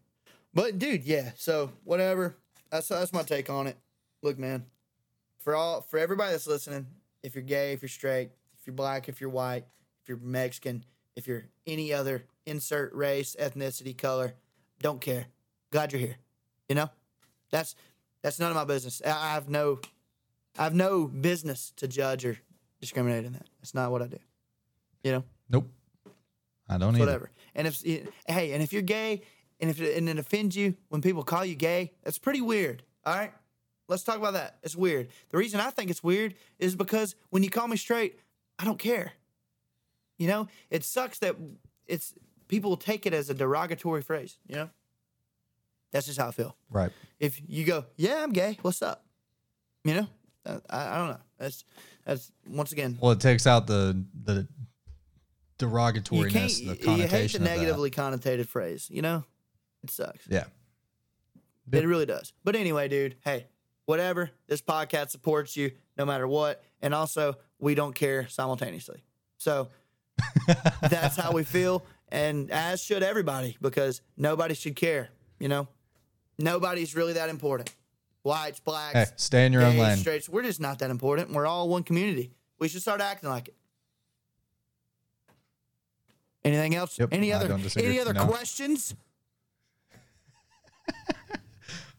But dude, yeah. So whatever. That's that's my take on it. Look, man. For all for everybody that's listening, if you're gay, if you're straight, if you're black, if you're white, if you're Mexican, if you're any other insert race, ethnicity, color, don't care. Glad you're here. You know, that's that's none of my business. I I have no, I have no business to judge or discriminate in that. That's not what I do. You know Nope. I don't either. whatever. And if hey, and if you're gay, and if it, and it offends you when people call you gay, that's pretty weird. All right, let's talk about that. It's weird. The reason I think it's weird is because when you call me straight, I don't care. You know, it sucks that it's people will take it as a derogatory phrase. You know, that's just how I feel. Right. If you go, yeah, I'm gay. What's up? You know, Uh, I, I don't know. That's that's once again Well, it takes out the the you derogatoriness, can't. the You hate the connotation of that. negatively connotated phrase. You know, it sucks. Yeah. It really does. But anyway, dude, hey, whatever. This podcast supports you no matter what. And also, we don't care simultaneously. So [LAUGHS] that's how we feel. And as should everybody, because nobody should care. You know, nobody's really that important. Whites, blacks, Hey, stay in your own lane. straights, we're just not that important. We're all one community. We should start acting like it. Anything else? Yep, any I other any other No. questions?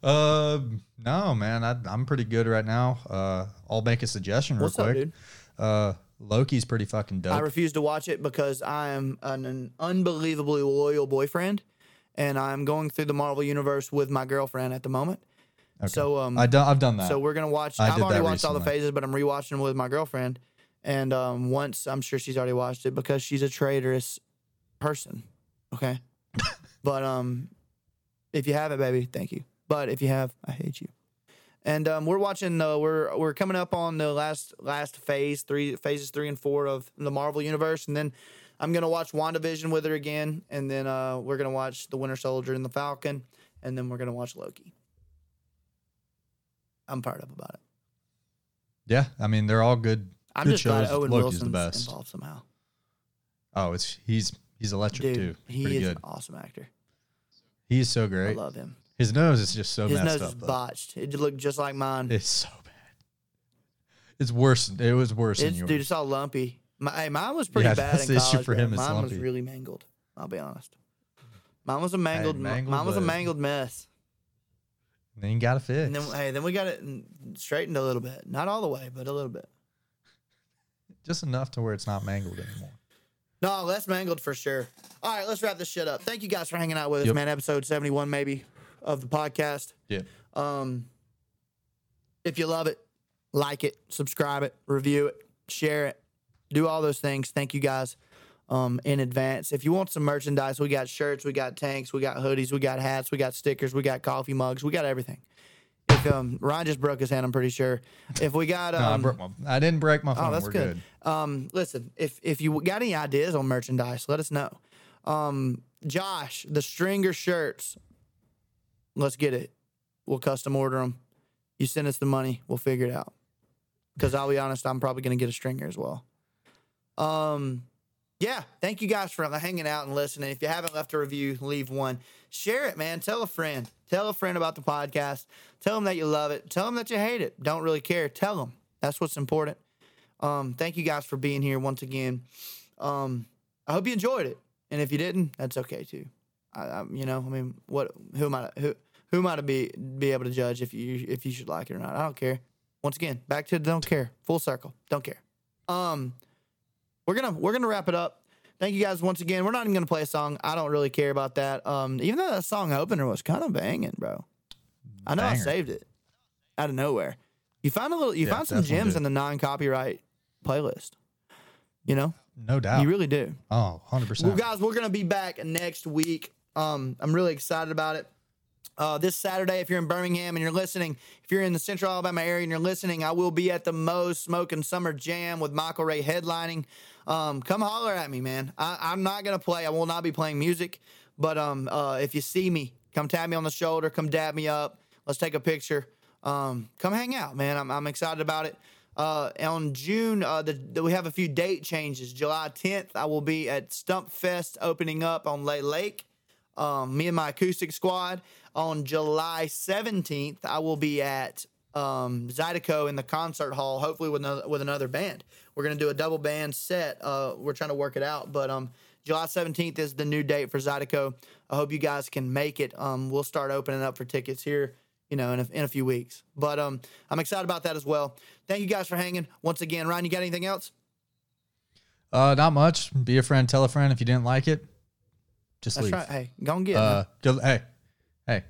Uh, [LAUGHS] no, man. I, I'm pretty good right now. Uh, I'll make a suggestion real What's up, quick. dude? Uh, Loki's pretty fucking dope. I refuse to watch it because I am an, an unbelievably loyal boyfriend, and I'm going through the Marvel universe with my girlfriend at the moment. So um, I done, I've done that. so we're gonna watch. I I've already watched all the phases, but I'm rewatching them with my girlfriend. And um, once I'm sure she's already watched it because she's a traitorous person. Okay, [LAUGHS] but um, if you haven't, baby, thank you. But if you have, I hate you. And um, we're watching. Uh, we're we're coming up on the last last phase three phases three and four of the Marvel universe, and then I'm gonna watch WandaVision with her again, and then uh, we're gonna watch the Winter Soldier and the Falcon, and then we're gonna watch Loki. I'm fired up about it. yeah, I mean they're all good. I'm good just glad. Owen Loki's Wilson's the best. involved somehow. Oh, it's he's he's electric Dude, too. he Pretty is good. an awesome actor. He's so great. I love him. His nose is just so His messed nose is up. though. botched. It looked just like mine. It's so bad. It's worse. It was worse It's, than yours. dude, it's all lumpy. My, hey, mine was pretty Yeah, [LAUGHS] bad that's in the issue for him, it's Mine was lumpy. really mangled. I'll be honest. Mine was a mangled. mangled mine was a mangled mess. Then you got to fix. And then, hey, then we got it straightened a little bit. Not all the way, but a little bit. [LAUGHS] Just enough to where it's not mangled anymore. No, less mangled for sure. All right, let's wrap this shit up. Thank you guys for hanging out with us, man. Episode 71, maybe, of the podcast. Yeah. Um, if you love it, like it, subscribe it, review it, share it, do all those things. Thank you guys um, in advance. If you want some merchandise, we got shirts, we got tanks, we got hoodies, we got hats, we got stickers, we got coffee mugs, we got everything. If um, Ryan just broke his hand, I'm pretty sure. If we got [LAUGHS] No, I, um, broke my, I didn't break my phone. Oh, that's We're good. good. Um, listen, if if you got any ideas on merchandise, let us know. Um, Josh, the stringer shirts, let's get it. We'll custom order them. You send us the money, we'll figure it out. Because I'll be honest, I'm probably gonna get a stringer as well. Um, yeah, thank you guys for hanging out and listening. If you haven't left a review, leave one. Share it, man. Tell a friend. Tell a friend about the podcast. Tell them that you love it. Tell them that you hate it. Don't really care. Tell them. That's what's important. Um, thank you guys for being here once again. Um, I hope you enjoyed it, and if you didn't, that's okay too. I, I, you know, I mean, what? Who am I? Who? Who am I to be be able to judge if you if you should like it or not? I don't care. Once again, back to don't care. Full circle. Don't care. Um, we're gonna we're gonna wrap it up. Thank you guys once again. We're not even gonna play a song. I don't really care about that. Um, even though that song opener was kind of banging, bro. I know I saved it out of nowhere. You find a little. You Yeah, find some gems in the non-copyright playlist. You know, No doubt. you really do. oh, 100%. Well, guys, we're gonna be back next week. Um, I'm really excited about it. Uh, this Saturday, if you're in Birmingham and you're listening, if you're in the Central Alabama area and you're listening, I will be at the Moe's Smoking Summer Jam with Michael Ray headlining. Um, come holler at me, man. I, I'm not gonna play. I will not be playing music, but um, uh, if you see me, come tap me on the shoulder, come dab me up. Let's take a picture. Um, come hang out, man. I'm, I'm excited about it. Uh, on June, uh, the, the- we have a few date changes. July 10th, I will be at Stump Fest opening up on Lay Lake. Um, me and my acoustic squad. On July 17th, I will be at um, Zydeco in the concert hall, hopefully with another, with another band. We're gonna do a double band set. Uh, we're trying to work it out, but um, July 17th is the new date for Zydeco. I hope you guys can make it. Um, we'll start opening up for tickets here, you know, in a, in a few weeks. But um, I'm excited about that as well. Thank you guys for hanging once again. Ryan, you got anything else? uh, not much. Be a friend. Tell a friend if you didn't like it. Just That's leave. right. Hey, go and get. Uh, good, hey, hey,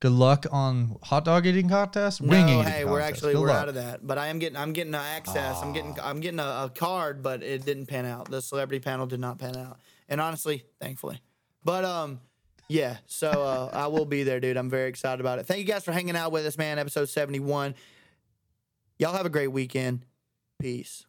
good luck on hot dog eating contest. No, Wing eating hey, we're actually Good we're luck. out of that. But I am getting I'm getting access. I'm getting I'm getting a, a card, but it didn't pan out. The celebrity panel did not pan out, and honestly, thankfully. But um, yeah. So uh, [LAUGHS] I will be there, dude. I'm very excited about it. Thank you guys for hanging out with us, man. Episode 71. Y'all have a great weekend. Peace.